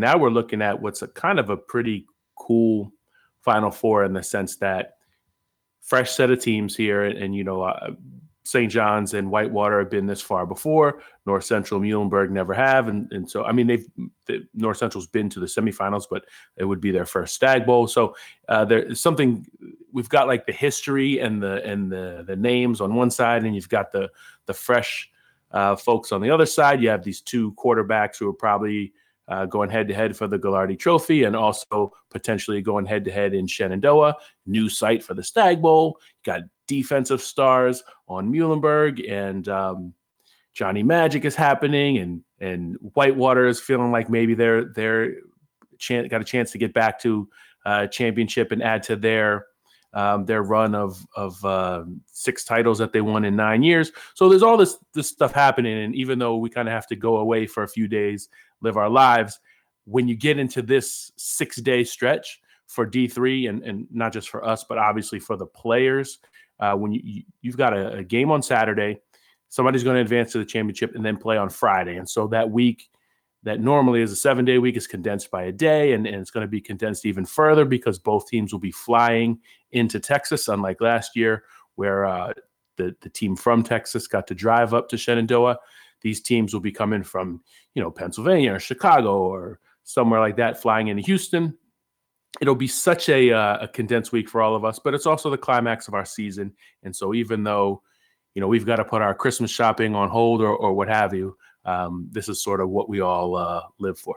Now we're looking at what's a kind of a pretty cool Final Four in the sense that fresh set of teams here, and, and you know, uh, St. John's and Whitewater have been this far before. North Central, Muhlenberg never have, and and so I mean they've the, North Central's been to the semifinals, but it would be their first Stag Bowl. So uh, there's something we've got like the history and the and the the names on one side, and you've got the the fresh uh, folks on the other side. You have these two quarterbacks who are probably uh, going head to head for the Gagliardi Trophy, and also potentially going head to head in Shenandoah, new site for the Stag Bowl. Got defensive stars on Muhlenberg, and um, Johnny Magic is happening, and and Whitewater is feeling like maybe they're they're chan- got a chance to get back to uh, championship and add to their um, their run of of uh, six titles that they won in nine years. So there's all this this stuff happening, and even though we kind of have to go away for a few days, live our lives, when you get into this six day stretch for D3, and and not just for us, but obviously for the players, uh, when you, you have got a, a game on Saturday, somebody's going to advance to the championship and then play on Friday, and so that week that normally is a seven day week is condensed by a day and, and it's going to be condensed even further because both teams will be flying into texas unlike last year where uh, the, the team from texas got to drive up to shenandoah these teams will be coming from you know pennsylvania or chicago or somewhere like that flying into houston it'll be such a, uh, a condensed week for all of us but it's also the climax of our season and so even though you know we've got to put our christmas shopping on hold or, or what have you um, this is sort of what we all uh, live for.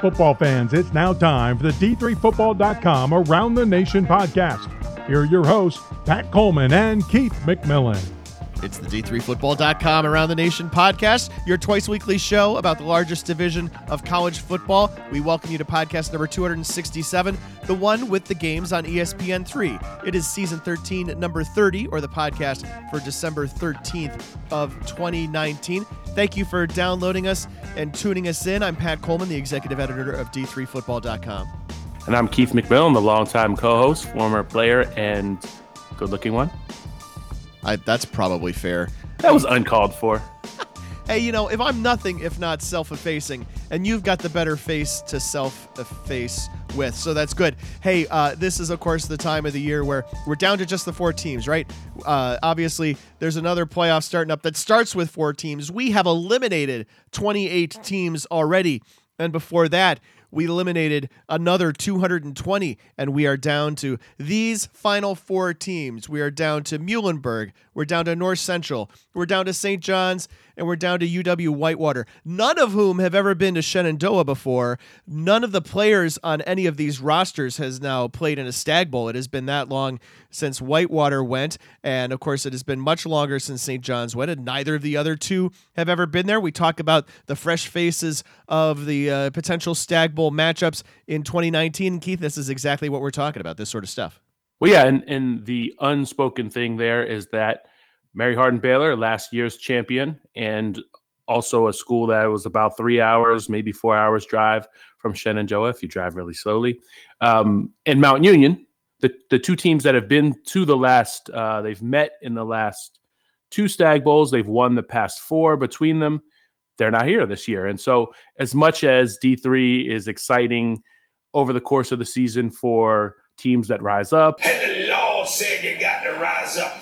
Football fans, it's now time for the D3Football.com Around the Nation podcast. Here are your hosts, Pat Coleman and Keith McMillan. It's the D3Football.com Around the Nation podcast, your twice weekly show about the largest division of college football. We welcome you to podcast number 267, the one with the games on ESPN3. It is season 13, number 30, or the podcast for December 13th of 2019. Thank you for downloading us and tuning us in. I'm Pat Coleman, the executive editor of D3Football.com. And I'm Keith McMillan, the longtime co host, former player, and good looking one. I, that's probably fair. That was uncalled for. hey, you know, if I'm nothing if not self-effacing, and you've got the better face to self-efface with, so that's good. Hey, uh, this is of course the time of the year where we're down to just the four teams, right? Uh, obviously, there's another playoff starting up that starts with four teams. We have eliminated 28 teams already, and before that, we eliminated another 220, and we are down to these final four teams. We are down to Muhlenberg, we're down to North Central, we're down to St. John's, and we're down to UW Whitewater, none of whom have ever been to Shenandoah before. None of the players on any of these rosters has now played in a Stag Bowl. It has been that long since Whitewater went, and of course, it has been much longer since St. John's went, and neither of the other two have ever been there. We talk about the fresh faces of the uh, potential Stag Bowl matchups in 2019. Keith, this is exactly what we're talking about, this sort of stuff. Well, yeah, and, and the unspoken thing there is that Mary Hardin Baylor, last year's champion, and also a school that was about three hours, maybe four hours drive from Shenandoah if you drive really slowly. Um, and Mount Union, the, the two teams that have been to the last, uh, they've met in the last two Stag Bowls. They've won the past four between them. They're not here this year. And so, as much as D3 is exciting over the course of the season for teams that rise up, and the law said you got to rise up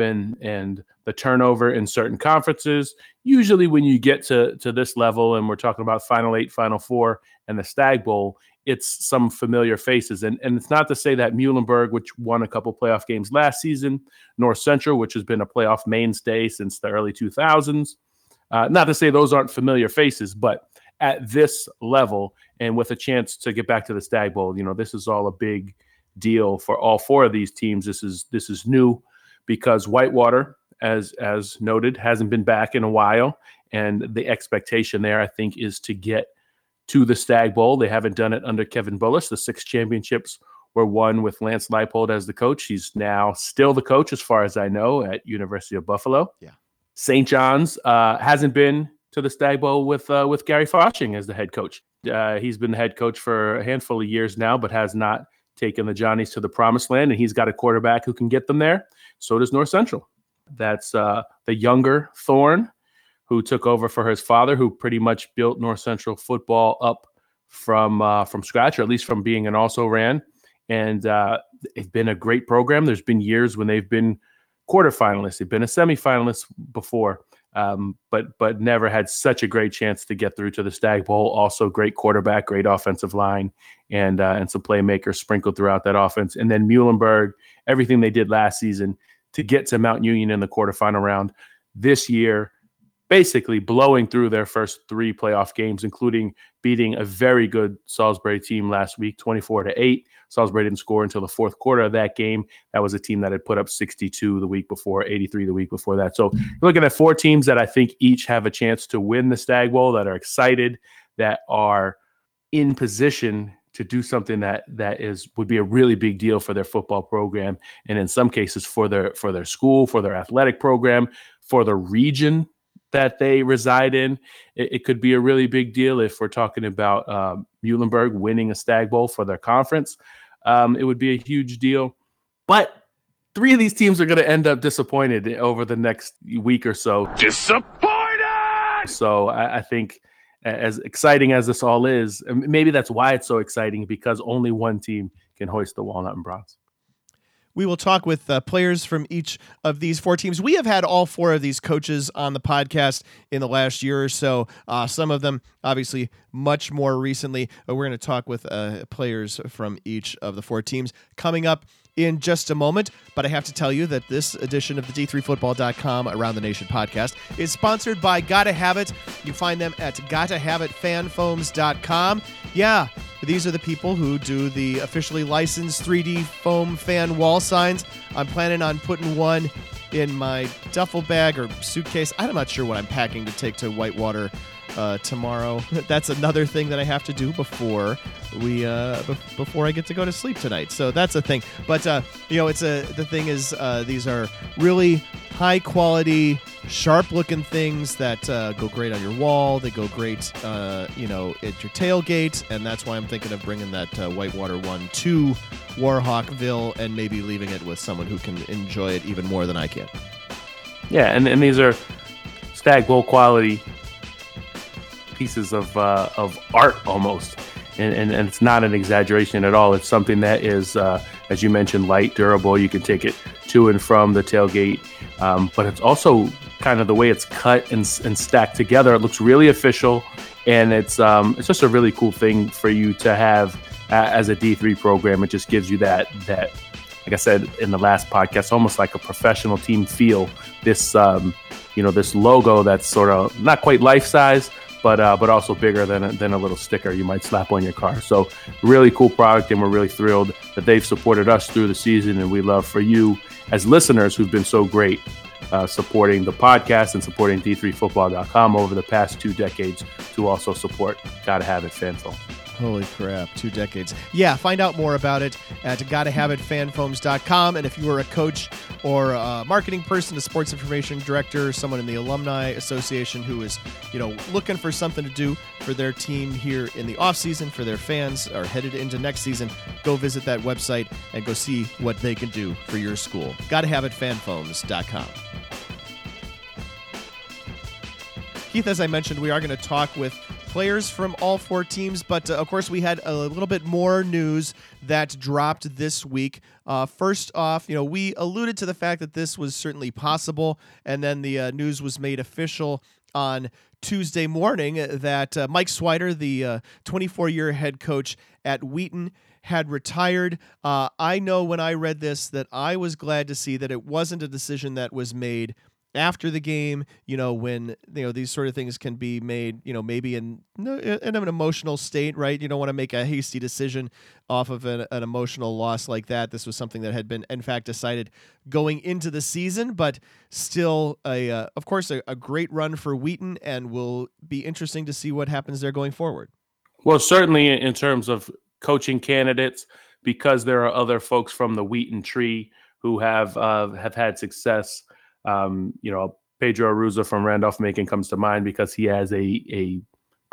and and the turnover in certain conferences. Usually, when you get to to this level, and we're talking about Final Eight, Final Four, and the Stag Bowl, it's some familiar faces. And and it's not to say that Muhlenberg, which won a couple playoff games last season, North Central, which has been a playoff mainstay since the early 2000s, uh, not to say those aren't familiar faces, but at this level and with a chance to get back to the Stag Bowl, you know, this is all a big deal for all four of these teams. This is this is new because Whitewater, as as noted, hasn't been back in a while, and the expectation there, I think, is to get to the Stag Bowl. They haven't done it under Kevin Bullis. The six championships were won with Lance Leipold as the coach. He's now still the coach, as far as I know, at University of Buffalo. Yeah. St. John's uh, hasn't been to the Stag Bowl with uh, with Gary Fasching as the head coach. Uh, he's been the head coach for a handful of years now, but has not taken the Johnnies to the promised land. And he's got a quarterback who can get them there. So does North Central. That's uh, the younger Thorne, who took over for his father, who pretty much built North Central football up from uh, from scratch, or at least from being an also ran. And uh, it's been a great program. There's been years when they've been quarterfinalists, they've been a semifinalist before, um, but but never had such a great chance to get through to the Stag Bowl. Also, great quarterback, great offensive line, and uh, and some playmakers sprinkled throughout that offense. And then Muhlenberg, everything they did last season to get to Mount Union in the quarterfinal round this year basically blowing through their first three playoff games, including beating a very good Salisbury team last week, 24 to 8. Salisbury didn't score until the fourth quarter of that game. That was a team that had put up 62 the week before, 83 the week before that. So mm-hmm. you're looking at four teams that I think each have a chance to win the Stag Bowl, that are excited, that are in position to do something that that is would be a really big deal for their football program and in some cases for their for their school for their athletic program for the region that they reside in, it, it, could be a really big deal if we're talking about um, Muhlenberg winning a Stag Bowl for their conference. Um, it would be a huge deal. But three of these teams are going to end up disappointed over the next week or so. Disappointed! So I, I think as exciting as this all is, maybe that's why it's so exciting because only one team can hoist the walnut and bronze. We will talk with uh, players from each of these four teams. We have had all four of these coaches on the podcast in the last year or so. Uh, some of them, obviously, much more recently. But we're going to talk with uh, players from each of the four teams coming up in just a moment. But I have to tell you that this edition of the D3Football.com Around the Nation podcast is sponsored by Gotta Have It. You find them at GottaHaveItFanFoams.com. Yeah, these are the people who do the officially licensed 3D foam fan wall signs. I'm planning on putting one in my duffel bag or suitcase. I'm not sure what I'm packing to take to Whitewater uh, tomorrow. That's another thing that I have to do before we uh, b- before I get to go to sleep tonight. So that's a thing. But uh, you know, it's a the thing is uh, these are really high quality, sharp looking things that uh, go great on your wall. They go great, uh, you know, at your tailgate, and that's why I'm thinking of bringing that uh, Whitewater one to Warhawkville and maybe leaving it with someone who can enjoy it even more than I can. Yeah, and, and these are Stag Bowl quality pieces of uh, of art almost. And, and, and, it's not an exaggeration at all. It's something that is, uh, as you mentioned, light, durable. You can take it to and from the tailgate, um, but it's also kind of the way it's cut and, and stacked together. It looks really official, and it's um, it's just a really cool thing for you to have uh, as a D three program. It just gives you that that, like I said in the last podcast, almost like a professional team feel. This um, you know this logo that's sort of not quite life size but uh, but also bigger than a, than a little sticker you might slap on your car. So really cool product, and we're really thrilled that they've supported us through the season, and we love for you as listeners who've been so great uh, supporting the podcast and supporting D3Football.com over the past two decades to also support Gotta Have It FanFoam. Holy crap, two decades. Yeah, find out more about it at gottahaveitfanfoams.com. And if you are a coach or a marketing person, a sports information director, someone in the alumni association who is, you know, looking for something to do for their team here in the off season, for their fans, or headed into next season, go visit that website and go see what they can do for your school. Gottahaveitfanfoams.com. Keith, as I mentioned, we are going to talk with players from all four teams. But uh, of course, we had a little bit more news that dropped this week. Uh, first off, you know, we alluded to the fact that this was certainly possible, and then the uh, news was made official on Tuesday morning that uh, Mike Swider, the 24 uh, year head coach at Wheaton, had retired. Uh, I know when I read this that I was glad to see that it wasn't a decision that was made after the game, you know, when you know these sort of things can be made, you know, maybe in in an emotional state, right? You don't want to make a hasty decision off of an, an, emotional loss like that. This was something that had been, in fact, decided going into the season, but still, a uh, of course, a, a great run for Wheaton, and will be interesting to see what happens there going forward. Well, certainly in terms of coaching candidates, because there are other folks from the Wheaton tree who have uh, have had success um, you know, Pedro Arruza from Randolph Macon comes to mind because he has a a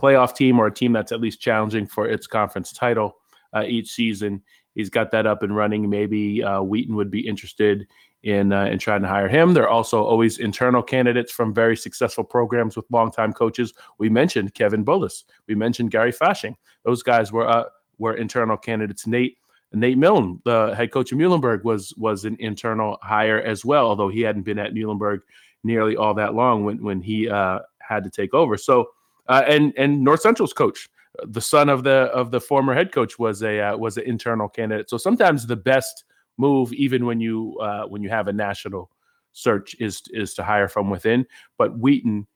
playoff team or a team that's at least challenging for its conference title uh, each season. He's got that up and running. Maybe uh, Wheaton would be interested in uh, in trying to hire him. There are also always internal candidates from very successful programs with longtime coaches. We mentioned Kevin Bullis. We mentioned Gary Fasching. Those guys were uh, were internal candidates. Nate Nate Milne, the head coach of Muhlenberg, was was an internal hire as well, although he hadn't been at Muhlenberg nearly all that long when when he uh, had to take over. So uh, and and North Central's coach, the son of the of the former head coach, was a uh, was an internal candidate. So sometimes the best move, even when you uh, when you have a national search, is is to hire from within. But Wheaton,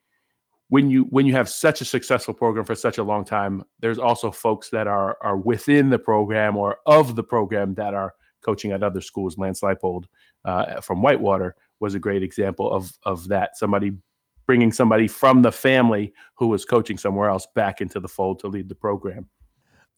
when you when you have such a successful program for such a long time, there's also folks that are are within the program or of the program that are coaching at other schools. Lance Leipold uh, from Whitewater was a great example of of that. Somebody bringing somebody from the family who was coaching somewhere else back into the fold to lead the program.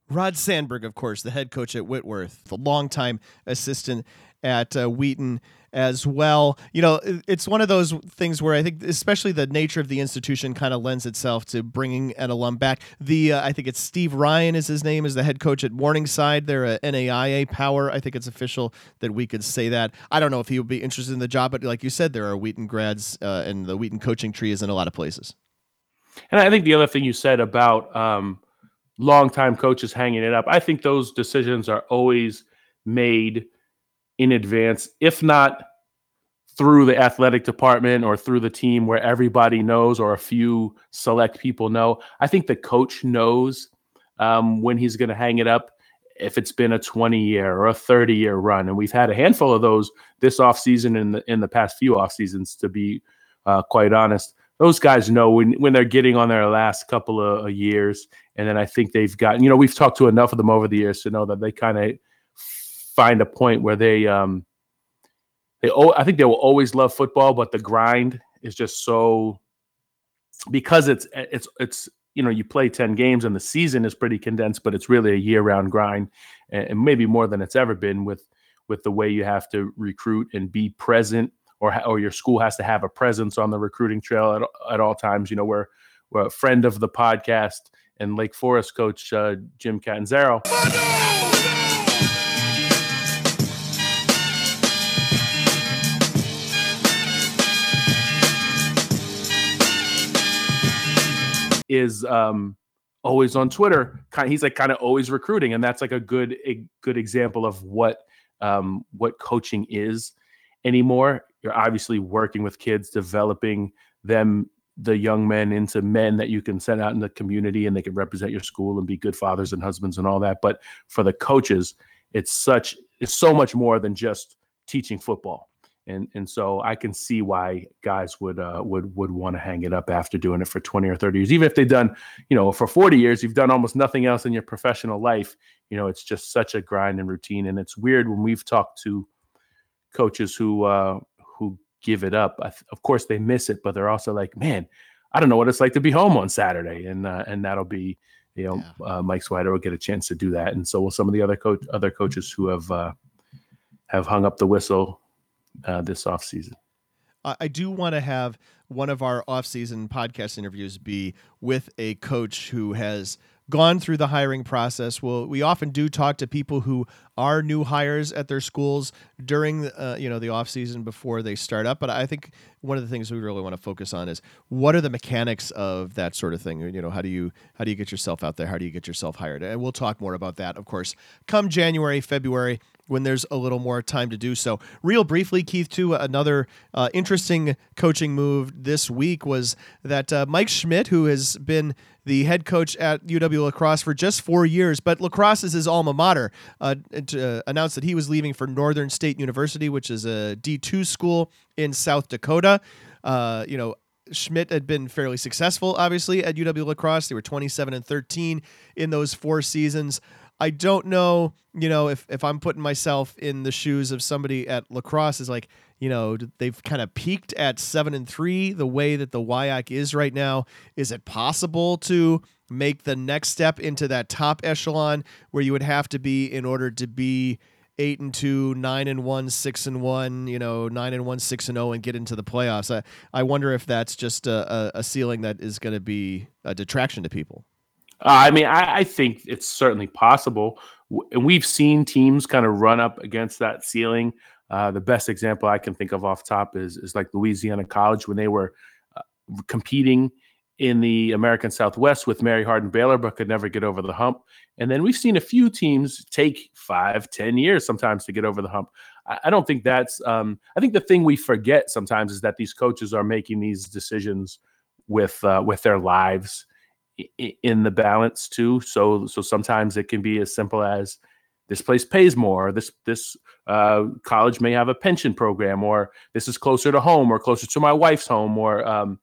Rod Sandberg, of course, the head coach at Whitworth, the longtime assistant at uh, Wheaton as well. You know, it's one of those things where I think, especially the nature of the institution, kind of lends itself to bringing an alum back. The uh, I think it's Steve Ryan is his name, is the head coach at Morningside. They're a NAIA power. I think it's official that we could say that. I don't know if he would be interested in the job, but like you said, there are Wheaton grads, uh, and the Wheaton coaching tree is in a lot of places. And I think the other thing you said about um, longtime coaches hanging it up. I think those decisions are always made in advance, if not through the athletic department or through the team where everybody knows or a few select people know. I think the coach knows um, when he's going to hang it up if it's been a 20 year or a 30 year run. And we've had a handful of those this offseason and in, in the past few off seasons, to be uh, quite honest those guys know when when they're getting on their last couple of uh, years, and then I think they've gotten. You know, we've talked to enough of them over the years to know that they kind of find a point where they um they I think they will always love football, but the grind is just so because it's it's it's you know you play 10 games and the season is pretty condensed but it's really a year-round grind and maybe more than it's ever been with with the way you have to recruit and be present or or your school has to have a presence on the recruiting trail at, at all times. You know, we're, we're a friend of the podcast and Lake Forest coach uh, Jim Catanzaro. Is um, always on Twitter. He's like kind of always recruiting, and that's like a good a good example of what um, what coaching is anymore you're obviously working with kids, developing them, the young men, into men that you can send out in the community and they can represent your school and be good fathers and husbands and all that. But for the coaches, it's such it's so much more than just teaching football. And and so I can see why guys would uh, would would want to hang it up after doing it for 20 or 30 years. Even if they've done, you know, for 40 years, you've done almost nothing else in your professional life. You know, it's just such a grind and routine. And it's weird when we've talked to coaches who uh, give it up. of course, they miss it, but they're also like, man, I don't know what it's like to be home on Saturday, and uh, and that'll be, you know, yeah. uh, Mike Swider will get a chance to do that, and so will some of the other coach other coaches who have uh, have hung up the whistle uh, this off season. I do want to have one of our off-season podcast interviews be with a coach who has gone through the hiring process. Well, we often do talk to people who are new hires at their schools during uh, you know the off season before they start up. But I think one of the things we really want to focus on is what are the mechanics of that sort of thing. You know, how do you how do you get yourself out there? How do you get yourself hired? And we'll talk more about that, of course, come January, February when there's a little more time to do so. Real briefly, Keith, too, another uh, interesting coaching move this week was that uh, Mike Schmidt, who has been the head coach at UW La Crosse for just four years, but La Crosse is his alma mater, uh, uh, announced that he was leaving for Northern State University, which is a D2 school in South Dakota. Uh, you know, Schmidt had been fairly successful, obviously, at UW La Crosse. They were 27 and 13 in those four seasons. I don't know, you know, if, if I'm putting myself in the shoes of somebody at La Crosse is like, you know, they've kind of peaked at seven and three the way that the WIAC is right now. Is it possible to make the next step into that top echelon where you would have to be in order to be eight and two, nine and one, six and one, you know, nine and one, six and zero, oh, and get into the playoffs? I, I wonder if that's just a, a, a ceiling that is going to be a detraction to people. Uh, I mean, I, I, think it's certainly possible, and we've seen teams kind of run up against that ceiling. Uh, the best example I can think of off top is is like Louisiana College when they were uh, competing in the American Southwest with Mary Hardin Baylor, but could never get over the hump. And then we've seen a few teams take five, ten years sometimes to get over the hump. I, I don't think that's. Um, I think the thing we forget sometimes is that these coaches are making these decisions with uh, with their lives in the balance too. So so sometimes it can be as simple as this place pays more. This this uh, college may have a pension program, or this is closer to home, or closer to my wife's home, or um,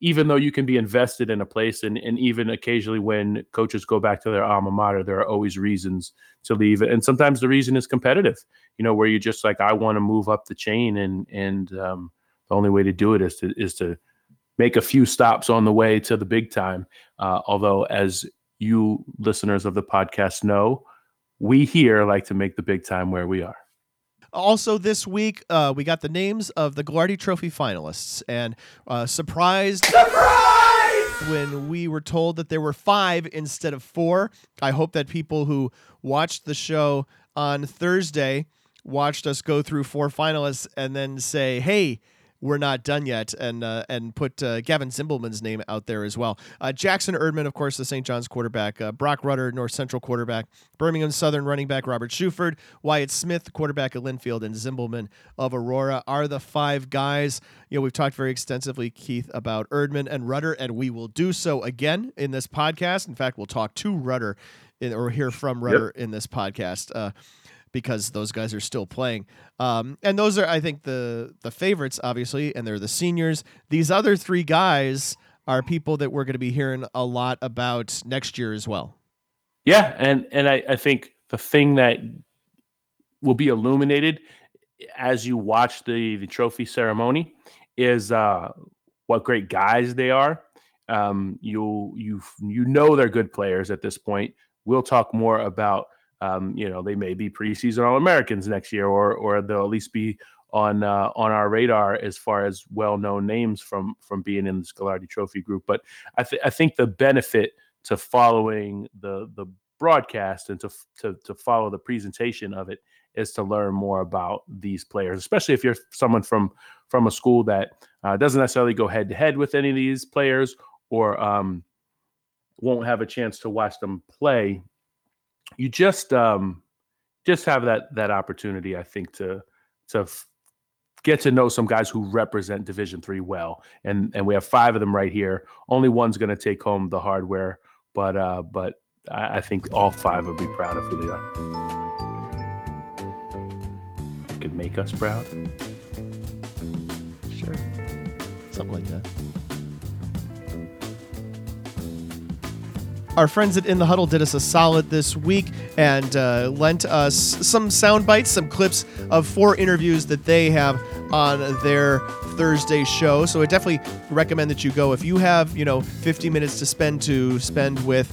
even though you can be invested in a place, and and even occasionally when coaches go back to their alma mater, there are always reasons to leave, and sometimes the reason is competitive. You know, where you're just like, I want to move up the chain, and and um, the only way to do it is to is to make a few stops on the way to the big time. Uh, although, as you listeners of the podcast know, we here like to make the big time where we are. Also, this week, uh, we got the names of the Gagliardi Trophy finalists, and uh, surprised. Surprise! When we were told that there were five instead of four, I hope that people who watched the show on Thursday watched us go through four finalists and then say, "Hey, we're not done yet, and uh, and put uh, Gavin Zimbelman's name out there as well. Uh, Jackson Erdman, of course, the St. John's quarterback. Uh, Broc Rutter, North Central quarterback. Birmingham Southern running back Robert Shuford. Wyatt Smith, quarterback at Linfield, and Zimbelman of Aurora are the five guys. You know, we've talked very extensively, Keith, about Erdman and Rutter, and we will do so again in this podcast. In fact, we'll talk to Rutter in, or hear from Rutter yep. in this podcast. Because those guys are still playing. Um, and those are, I think, the the favorites, obviously, and they're the seniors. These other three guys are people that we're going to be hearing a lot about next year as well. Yeah, and and I, I think the thing that will be illuminated as you watch the the trophy ceremony is uh, what great guys they are. Um, you you you know they're good players at this point. We'll talk more about um, you know, they may be preseason All Americans next year, or or they'll at least be on uh, on our radar as far as well known names from from being in the Gagliardi Trophy group. But I, th- I think the benefit to following the the broadcast and to, to to follow the presentation of it is to learn more about these players, especially if you're someone from from a school that uh, doesn't necessarily go head to head with any of these players or um, won't have a chance to watch them play you just um, just have that that opportunity, I think, to to get to know some guys who represent Division Three well, and and we have five of them right here. Only one's going to take home the hardware, but uh, but I, I think all five will be proud of who they are. Could make us proud. Sure, something like that. Our friends at In the Huddle did us a solid this week and uh, lent us some sound bites, some clips of four interviews that they have on their Thursday show. So I definitely recommend that you go if you have, you know, 50 minutes to spend to spend with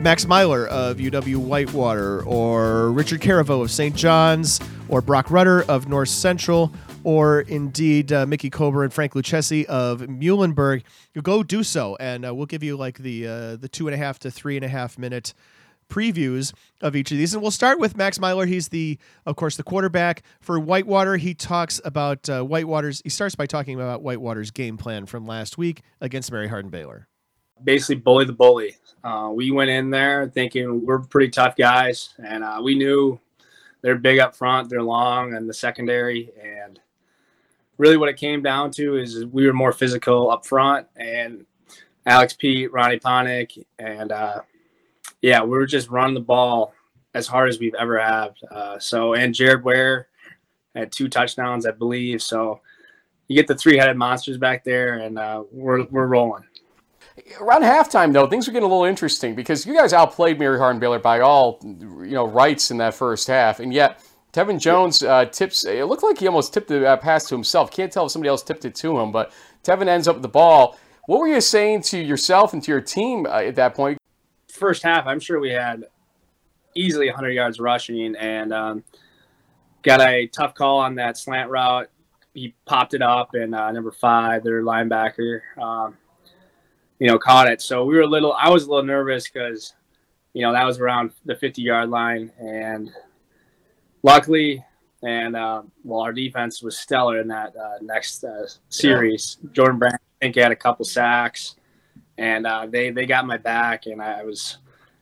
Max Meylor of UW Whitewater or Richard Caraveau of St. John's or Broc Rutter of North Central or indeed uh, Mickey Kober and Frank Lucchesi of Muhlenberg, you go do so, and uh, we'll give you like the uh, the two and a half to three and a half minute previews of each of these. And we'll start with Max Meylor. He's the, of course, the quarterback for Whitewater. He talks about uh, Whitewater's. He starts by talking about Whitewater's game plan from last week against Mary Hardin Baylor. Basically, bully the bully. Uh, we went in there thinking we're pretty tough guys, and uh, we knew they're big up front, they're long, and the secondary, and really what it came down to is we were more physical up front and Alex Pete, Ronnie Ponick, and uh, yeah, we were just running the ball as hard as we've ever had. Uh, so and Jared Ware had two touchdowns, I believe. So you get the three-headed monsters back there, and uh, we're we're rolling. Around halftime, though, things are getting a little interesting because you guys outplayed Mary Hardin Baylor by all you know rights in that first half, and yet Tevin Jones uh, tips. It looked like he almost tipped the uh, pass to himself. Can't tell if somebody else tipped it to him, but Tevin ends up with the ball. What were you saying to yourself and to your team uh, at that point? First half, I'm sure we had easily 100 yards rushing and um, got a tough call on that slant route. He popped it up, and uh, number five, their linebacker, um, you know, caught it. So we were a little. I was a little nervous because, you know, that was around the 50 yard line, and luckily and uh, well, our defense was stellar in that uh, next uh, series. Yeah. Jordan Brand, I think, had a couple sacks, and uh, they they got my back, and I was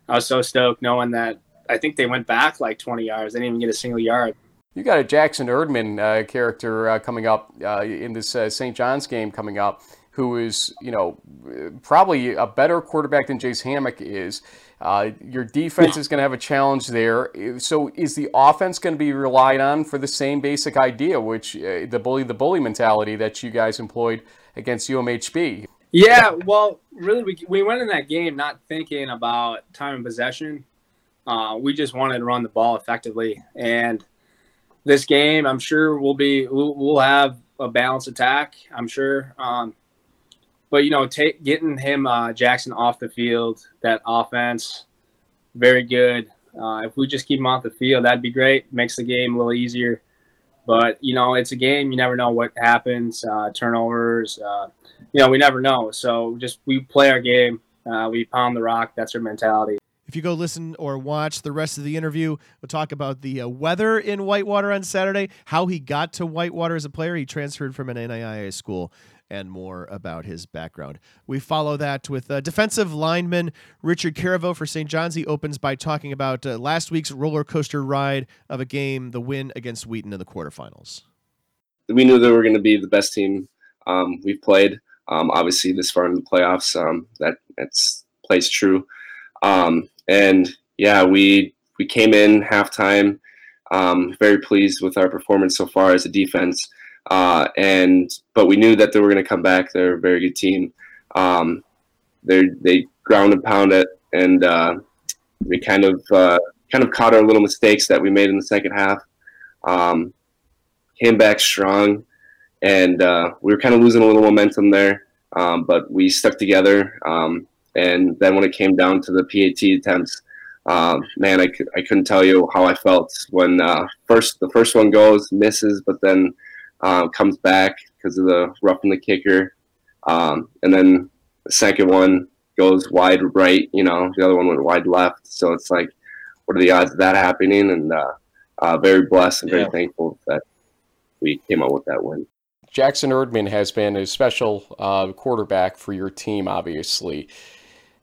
I was so stoked knowing that I think they went back like 20 yards. They didn't even get a single yard. You got a Jackson Erdman uh, character uh, coming up in this St. John's game coming up, who is you know probably a better quarterback than Jace Hammock is. Uh, your defense is going to have a challenge there. So is the offense going to be relied on for the same basic idea, which uh, the bully the bully mentality that you guys employed against UMHB? Yeah, well, really, we, we went in that game not thinking about time and possession. Uh, we just wanted to run the ball effectively, and this game, I'm sure we'll be we'll, we'll have a balanced attack. I'm sure. Um, but you know, take, getting him uh, Jackson off the field, that offense, very good. Uh, if we just keep him off the field, that'd be great. Makes the game a little easier. But you know, it's a game. You never know what happens. Uh, turnovers. Uh, you know, we never know. So just we play our game. Uh, we pound the rock. That's our mentality. If you go listen or watch the rest of the interview, we'll talk about the uh, weather in Whitewater on Saturday, how he got to Whitewater as a player. He transferred from an NAIA school and more about his background. We follow that with uh, defensive lineman Richard Caraveau for St. John's. He opens by talking about uh, last week's roller coaster ride of a game, the win against Wheaton in the quarterfinals. We knew they were going to be the best team um, we've played. Um, obviously, this far in the playoffs, um, that that's plays true. Um, and yeah, we we came in halftime. Um, very pleased with our performance so far as a defense. Uh, and but we knew that they were going to come back. They're a very good team. Um, they they ground and pound it, and uh, we kind of uh, kind of caught our little mistakes that we made in the second half. Um, came back strong, and uh, we were kind of losing a little momentum there, um, but we stuck together. Um, and then when it came down to the PAT attempts, uh, man, I, I couldn't tell you how I felt when uh, first the first one goes misses, but then uh, comes back because of the roughing the kicker, um, and then the second one goes wide right. You know, the other one went wide left. So it's like, what are the odds of that happening? And uh, uh, very blessed and very yeah. thankful that we came out with that win. Jackson Erdman has been a special uh, quarterback for your team, obviously.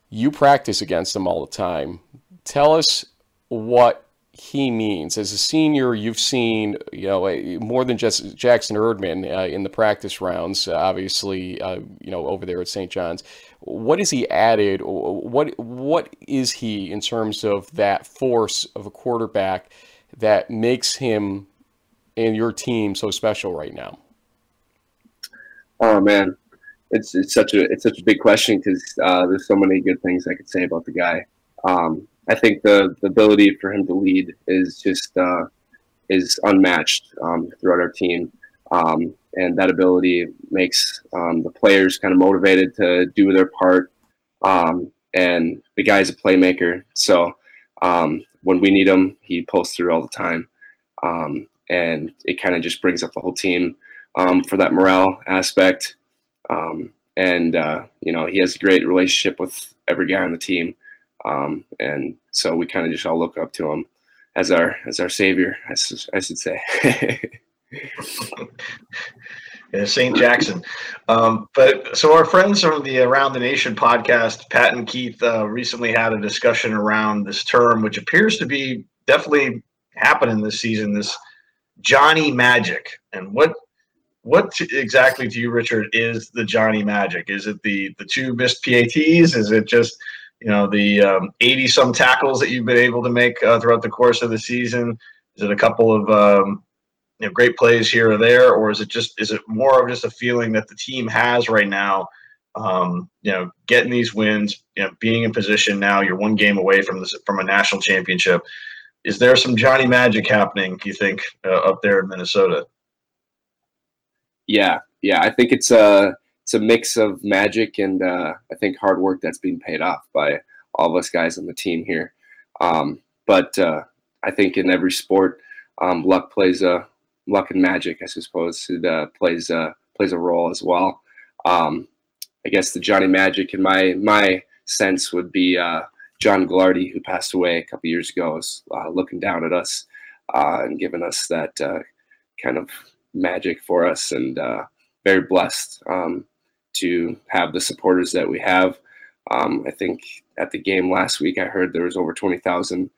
You practice against him all the time. Tell us what he means. As a senior, you've seen you know more than just Jackson Erdman uh, in the practice rounds. Uh, obviously, uh, you know over there at St. John's. What has he added? What what is he in terms of that force of a quarterback that makes him and your team so special right now? Oh man, it's it's such a it's such a big question because uh, there's so many good things I could say about the guy. Um, I think the, the ability for him to lead is just uh, is unmatched um, throughout our team, um, and that ability makes um, the players kind of motivated to do their part. Um, and the guy's a playmaker, so um, when we need him, he pulls through all the time, um, and it kind of just brings up the whole team for that morale aspect. and uh, you know, he has a great relationship with every guy on the team. Um, and so we kind of just all look up to him as our as our savior, I, I should say. yeah, St. Jackson. Um, but so our friends from the Around the Nation podcast, Pat and Keith, uh, recently had a discussion around this term, which appears to be definitely happening this season. This Johnny Magic, and what what exactly to you, Richard, is the Johnny Magic? Is it the the two missed PATs? Is it just you know the 80 um, some tackles that you've been able to make uh, throughout the course of the season. Is it a couple of um, you know great plays here or there or is it just is it more of just a feeling that the team has right now um, you know getting these wins you know being in position now you're one game away from this from a national championship. Is there some johnny magic happening you think uh, up there in minnesota? Yeah yeah i think it's uh it's a mix of magic and uh, I think hard work that's being paid off by all of us guys on the team here. Um, but uh, I think in every sport, um, luck plays a luck and magic, I suppose, it uh, plays plays a role as well. Um, I guess the Johnny Magic in my my sense would be uh, John Gagliardi, who passed away a couple years ago, is uh, looking down at us uh, and giving us that kind of magic for us, and very blessed um, to have the supporters that we have. Um, I think at the game last week, I heard there was over twenty thousand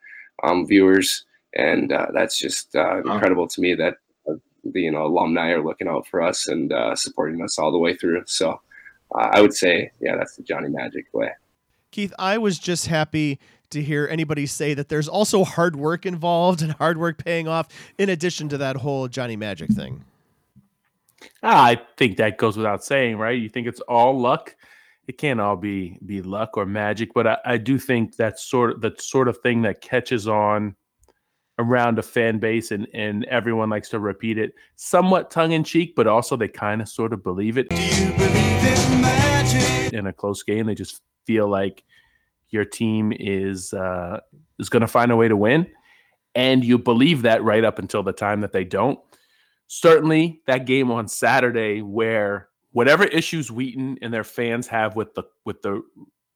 um, viewers, and uh, that's just uh, incredible to me that the you know alumni are looking out for us and supporting us all the way through. So I would say, yeah, that's the Johnny Magic way. Keith, I was just happy to hear anybody say that there's also hard work involved and hard work paying off in addition to that whole Johnny Magic thing. Ah, I think that goes without saying, right? You think it's all luck. It can't all be be luck or magic, but I, I do think that's sort of the sort of thing that catches on around a fan base and, and everyone likes to repeat it somewhat tongue in cheek, but also they kind of sort of believe it. Do you believe in, magic? in a close game, they just feel like your team is uh, is going to find a way to win, and you believe that right up until the time that they don't. Certainly, that game on Saturday, where whatever issues Wheaton and their fans have with the with the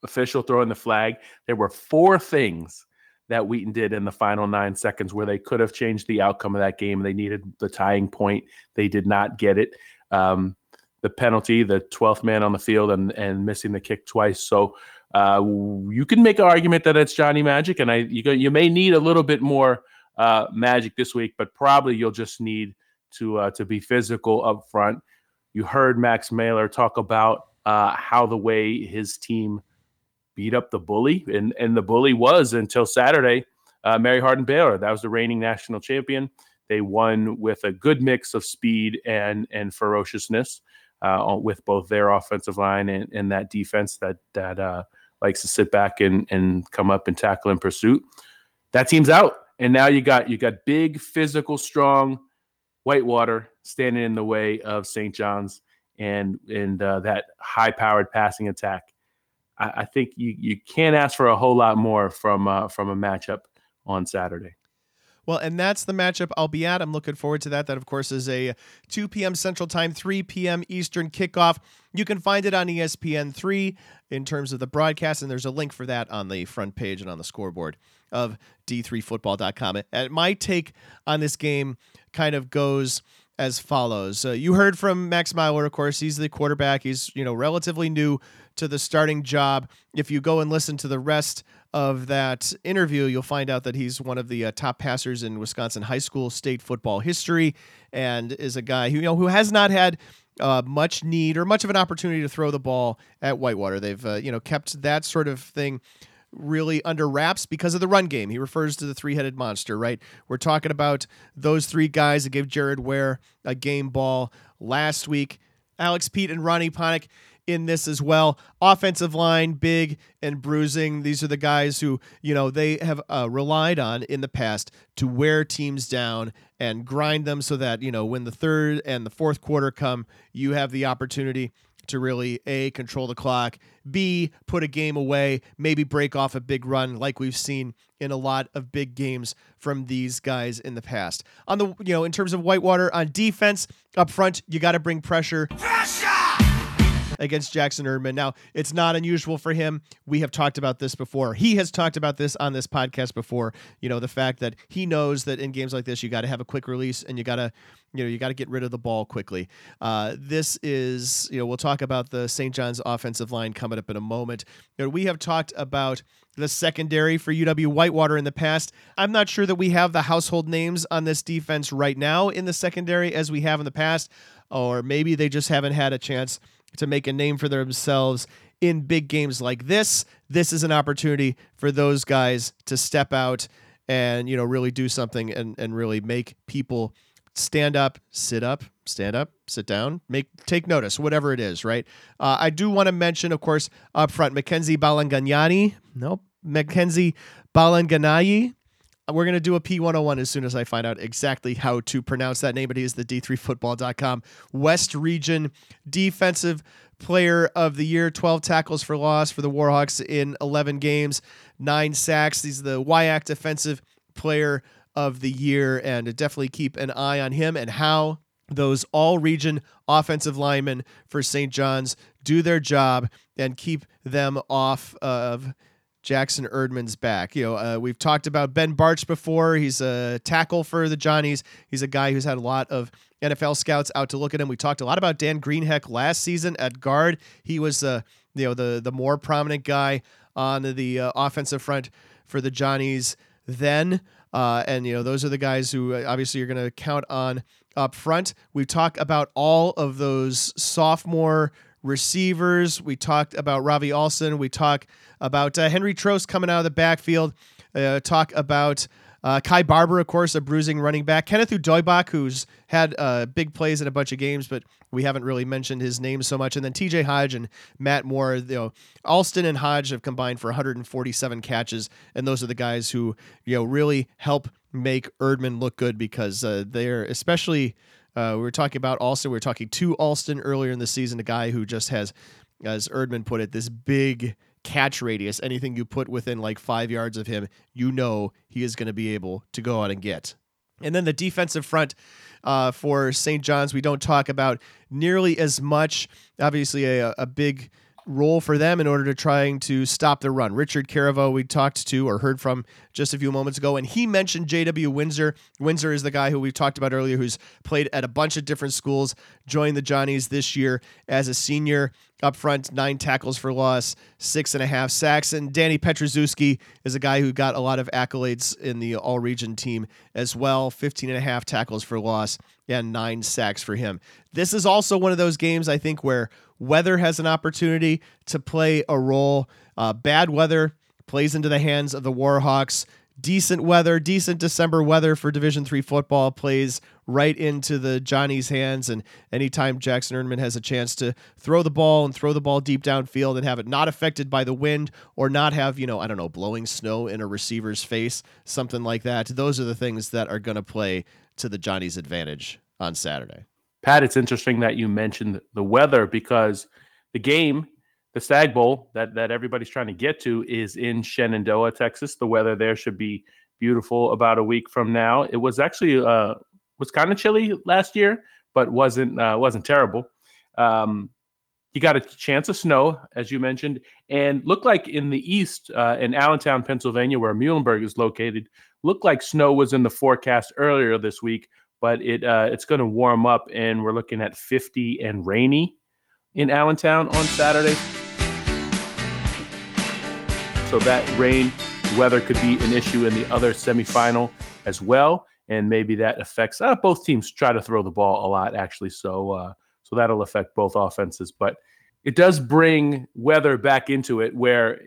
official throwing the flag, there were four things that Wheaton did in the final nine seconds where they could have changed the outcome of that game. They needed the tying point. They did not get it. Um, the penalty, the 12th man on the field, and and missing the kick twice. So uh, you can make an argument that it's Johnny Magic, and I you you may need a little bit more uh, magic this week, but probably you'll just need to uh, to be physical up front. You heard Max Meylor talk about uh, how the way his team beat up the bully, and and the bully was until Saturday, uh, Mary Hardin Baylor. That was the reigning national champion. They won with a good mix of speed and and ferociousness. Uh, with both their offensive line and, and that defense that that uh, likes to sit back and and come up and tackle in pursuit. That team's out, and now you got you got big, physical, strong Whitewater standing in the way of St. John's and and uh, that high-powered passing attack. I, I, think you you can't ask for a whole lot more from uh, from a matchup on Saturday. Well, and that's the matchup I'll be at. I'm looking forward to that. That, of course, is a 2 p.m. Central Time, 3 p.m. Eastern kickoff. You can find it on ESPN3 in terms of the broadcast, and there's a link for that on the front page and on the scoreboard of d3football.com. And my take on this game kind of goes as follows. Uh, you heard from Max Meylor, of course. He's the quarterback. He's, you know, relatively new to the starting job. If you go and listen to the rest of that interview, you'll find out that he's one of the uh, top passers in Wisconsin high school state football history, and is a guy who you know who has not had uh, much need or much of an opportunity to throw the ball at Whitewater. They've uh, you know kept that sort of thing really under wraps because of the run game. He refers to the three-headed monster, right? We're talking about those three guys that gave Jared Ware a game ball last week. Alex Pete and Ronnie Ponick in this as well. Offensive line, big and bruising. These are the guys who, you know, they have uh, relied on in the past to wear teams down and grind them so that, you know, when the third and the fourth quarter come, you have the opportunity to really A, control the clock, B, put a game away, maybe break off a big run like we've seen in a lot of big games from these guys in the past. On the, you know, in terms of Whitewater on defense, up front, you got to bring pressure. Pressure! Against Jackson Erdman. Now, it's not unusual for him. We have talked about this before. He has talked about this on this podcast before. You know, the fact that he knows that in games like this, you got to have a quick release and you got to, you know, you got to get rid of the ball quickly. Uh, this is, you know, we'll talk about the St. John's offensive line coming up in a moment. You know, we have talked about the secondary for UW Whitewater in the past. I'm not sure that we have the household names on this defense right now in the secondary as we have in the past, or maybe they just haven't had a chance to make a name for themselves in big games like this. This is an opportunity for those guys to step out and you know really do something and and really make people stand up, sit up, stand up, sit down, make take notice, whatever it is, right? Uh, I do want to mention, of course, up front, Mackenzie Balanganyani. Nope, Mackenzie Balanganayi we're going to do a P101 as soon as I find out exactly how to pronounce that name. But he is the D3Football.com West Region Defensive Player of the Year. 12 tackles for loss for the Warhawks in 11 games, nine sacks. He's the WIAC Defensive Player of the Year. And definitely keep an eye on him and how those all region offensive linemen for St. John's do their job and keep them off of Jackson Erdman's back. You know, uh, we've talked about Ben Bartch before. He's a tackle for the Johnnies. He's a guy who's had a lot of NFL scouts out to look at him. We talked a lot about Dan Greenheck last season at guard. He was, uh, you know, the the more prominent guy on the uh, offensive front for the Johnnies then. Uh, and you know, those are the guys who uh, obviously you're going to count on up front. We talk about all of those sophomore receivers. We talked about Ravi Alston. We talk about uh, Henry Trost coming out of the backfield. Uh, talk about uh, Kai Barber, of course, a bruising running back. Kenneth Udoibak, who's had uh, big plays in a bunch of games, but we haven't really mentioned his name so much. And then TJ Hodge and Matt Moore. You know, Alston and Hodge have combined for 147 catches, and those are the guys who you know really help make Erdman look good because uh, they're especially. Uh, we were talking about Alston. We were talking to Alston earlier in the season, a guy who just has, as Erdman put it, this big catch radius. Anything you put within like five yards of him, you know he is going to be able to go out and get. And then the defensive front uh, for St. John's, we don't talk about nearly as much. Obviously, a, a big role for them in order to trying to stop the run. Richard Caraveau, we talked to or heard from just a few moments ago, and he mentioned J.W. Windsor. Windsor is the guy who we talked about earlier, who's played at a bunch of different schools, joined the Johnnies this year as a senior. Up front, nine tackles for loss, six and a half sacks. And Danny Petruzewski is a guy who got a lot of accolades in the all region team as well 15 and a half tackles for loss and nine sacks for him. This is also one of those games, I think, where weather has an opportunity to play a role. Uh, bad weather plays into the hands of the Warhawks decent weather, decent December weather for Division Three football plays right into the Johnny's hands. And anytime Jackson Erdman has a chance to throw the ball and throw the ball deep downfield and have it not affected by the wind or not have, you know, I don't know, blowing snow in a receiver's face, something like that, those are the things that are going to play to the Johnny's advantage on Saturday. Pat, it's interesting that you mentioned the weather because the game the Stag Bowl that that everybody's trying to get to is in Shenandoah, Texas. The weather there should be beautiful about a week from now. It was actually uh, was kind of chilly last year, but wasn't uh, wasn't terrible. Um, you got a chance of snow, as you mentioned, and looked like in the east, uh, in Allentown, Pennsylvania, where Muhlenberg is located, looked like snow was in the forecast earlier this week, but it uh, it's going to warm up, and we're looking at 50 and rainy in Allentown on Saturday. So that rain weather could be an issue in the other semifinal as well, and maybe that affects. Uh, both teams try to throw the ball a lot, actually. So uh, so that'll affect both offenses, but it does bring weather back into it, where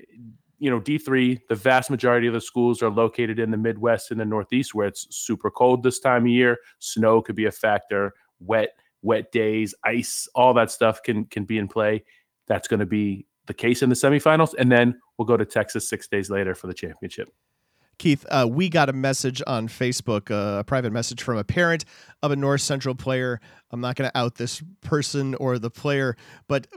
you know D3, the vast majority of the schools are located in the Midwest and the Northeast, where it's super cold this time of year. Snow could be a factor. Wet wet days, ice, all that stuff can can be in play. That's going to be the case in the semifinals, and then we'll go to Texas six days later for the championship. Keith, uh, we got a message on Facebook, uh, a private message from a parent of a North Central player. I'm not going to out this person or the player, but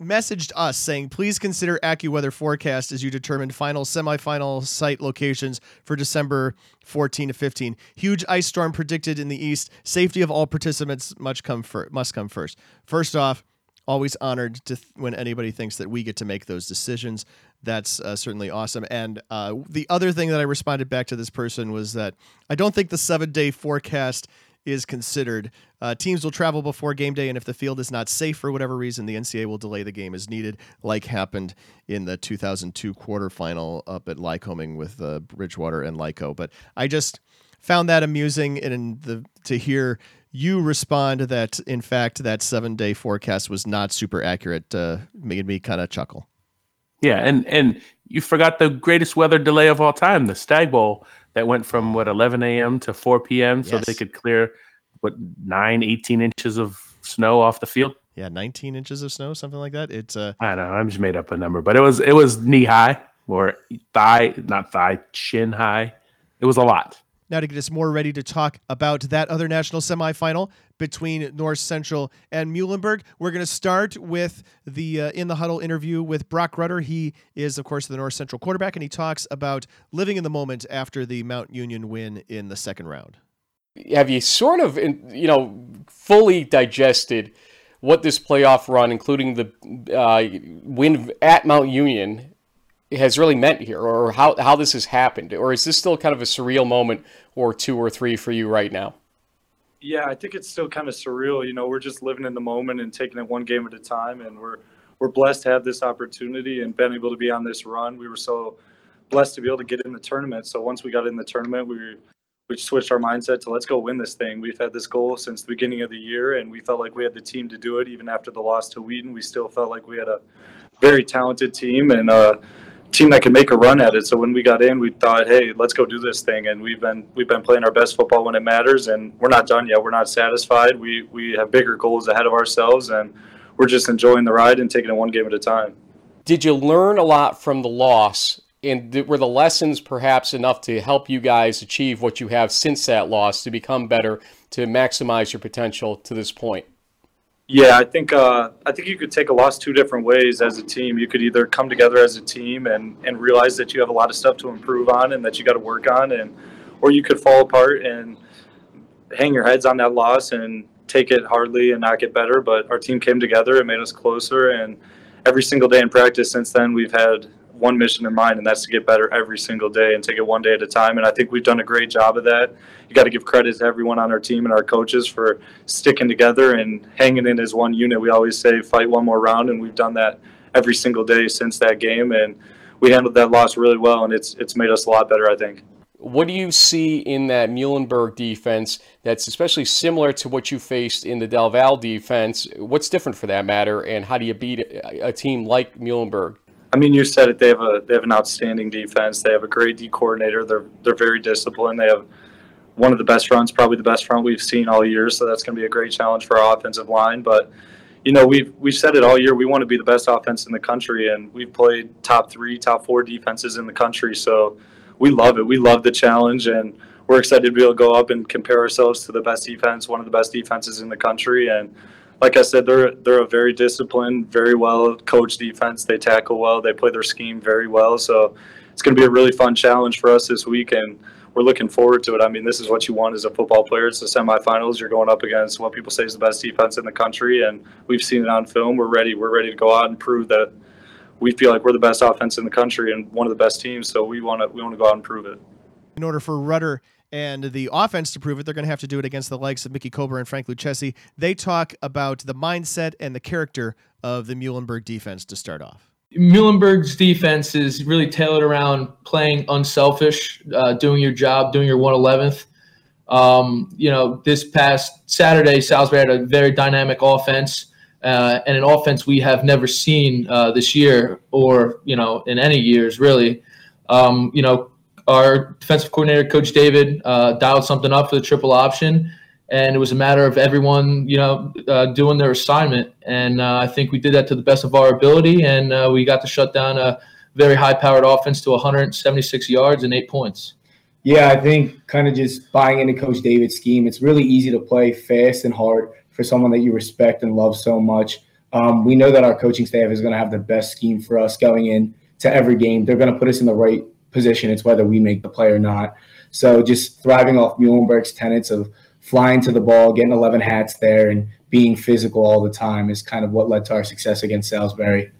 messaged us saying, please consider AccuWeather forecast as you determine final semifinal site locations for December 14 to 15. Huge ice storm predicted in the east. Safety of all participants must come, fir- must come first. First off, always honored to th- when anybody thinks that we get to make those decisions. That's uh, certainly awesome. And uh, the other thing that I responded back to this person was that I don't think the seven day forecast is considered. Uh, teams will travel before game day, and if the field is not safe for whatever reason, the NCAA will delay the game as needed, like happened in the 2002 quarterfinal up at Lycoming with uh, Bridgewater and Lyco. But I just found that amusing and the to hear you respond that in fact that seven day forecast was not super accurate uh, made me kind of chuckle. Yeah and and you forgot the greatest weather delay of all time the stag bowl that went from what 11 a.m to 4 p.m so Yes. they could clear what 9 18 inches of snow off the field? Yeah 19 inches of snow something like that. It's uh i don't know i just made up a number but it was it was knee high or thigh not thigh chin high. It was a lot now to get us more ready to talk about that other national semifinal between North Central and Muhlenberg. We're going to start with the uh, in the huddle interview with Broc Rutter. He is, of course, the North Central quarterback, and he talks about living in the moment after the Mount Union win in the second round. have you sort of you know fully digested what this playoff run including the uh, win at mount union has really meant here, or how how this has happened, or is this still kind of a surreal moment or two or three for you right now? Yeah, I think it's still kind of surreal. You know, we're just living in the moment and taking it one game at a time, and we're we're blessed to have this opportunity and been able to be on this run. We were so blessed to be able to get in the tournament. So once we got in the tournament, we we switched our mindset to let's go win this thing. We've had this goal since the beginning of the year, and we felt like we had the team to do it. Even after the loss to Wheaton, we still felt like we had a very talented team and a team that could make a run at it. So when we got in, we thought, hey, let's go do this thing. And we've been we've been playing our best football when it matters, and we're not done yet. We're not satisfied. We we have bigger goals ahead of ourselves, and we're just enjoying the ride and taking it one game at a time. Did you learn a lot from the loss and were the lessons perhaps enough to help you guys achieve what you have since that loss to become better to maximize your potential to this point yeah i think uh, i think you could take a loss two different ways as a team. You could either come together as a team and and realize that you have a lot of stuff to improve on and that you got to work on and or you could fall apart and hang your heads on that loss and take it hardly and not get better. But our team came together and made us closer and every single day in practice since then we've had one mission in mind, and that's to get better every single day and take it one day at a time. And I think we've done a great job of that. You got to give credit to everyone on our team and our coaches for sticking together and hanging in as one unit. We always say fight one more round, and we've done that every single day since that game. And we handled that loss really well, and it's it's made us a lot better, I think. What do you see in that Muhlenberg defense that's especially similar to what you faced in the Del Val defense? What's different for that matter, and how do you beat a team like Muhlenberg? I mean, you said it. They have a they have an outstanding defense. They have a great D coordinator. They're they're very disciplined. They have one of the best fronts, probably the best front we've seen all year. So that's going to be a great challenge for our offensive line. But you know, we've we've said it all year. We want to be the best offense in the country, and we've played top three, top four defenses in the country. So we love it. We love the challenge, and we're excited to be able to go up and compare ourselves to the best defense, one of the best defenses in the country, and like I said, they're they're a very disciplined, very well coached defense. They tackle well. They play their scheme very well. So it's going to be a really fun challenge for us this week, and we're looking forward to it. I mean, this is what you want as a football player. It's the semifinals. You're going up against what people say is the best defense in the country, and we've seen it on film. We're ready. We're ready to go out and prove that we feel like we're the best offense in the country and one of the best teams. So we want to we want to go out and prove it. In order for Rutter and the offense to prove it, they're going to have to do it against the likes of Mickey Kober and Frank Lucchesi. They talk about the mindset and the character of the Muhlenberg defense to start off. Muhlenberg's defense is really tailored around playing unselfish, uh, doing your job, doing your 111th. Um, you know, this past Saturday, Salisbury had a very dynamic offense. Uh, and an offense we have never seen uh, this year, or you know, in any years really. Um, you know, our defensive coordinator, Coach David, uh, dialed something up for the triple option, and it was a matter of everyone, you know, uh, doing their assignment. And uh, I think we did that to the best of our ability, and uh, we got to shut down a very high-powered offense to 176 yards and eight points. Yeah, I think kind of just buying into Coach David's scheme. It's really easy to play fast and hard for someone that you respect and love so much. Um, we know that our coaching staff is going to have the best scheme for us going in to every game. They're going to put us in the right position. It's whether we make the play or not. So just thriving off Muhlenberg's tenets of flying to the ball, getting 11 hats there, and being physical all the time is kind of what led to our success against Salisbury.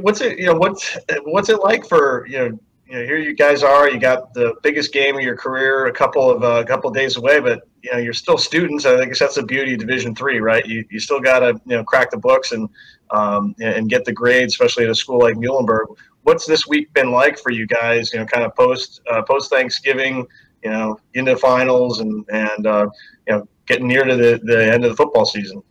What's it? You know, what's what's it like for you know? You know, here you guys are. You got the biggest game of your career, a couple of uh, a couple of days away, but you know you're still students. I think that's the beauty of Division Three, right? You you still got to you know crack the books and um, and get the grades, especially at a school like Muhlenberg what's this week been like for you guys? You know, kind of post uh, post Thanksgiving, you know, into finals and and uh, you know, getting near to the, the end of the football season.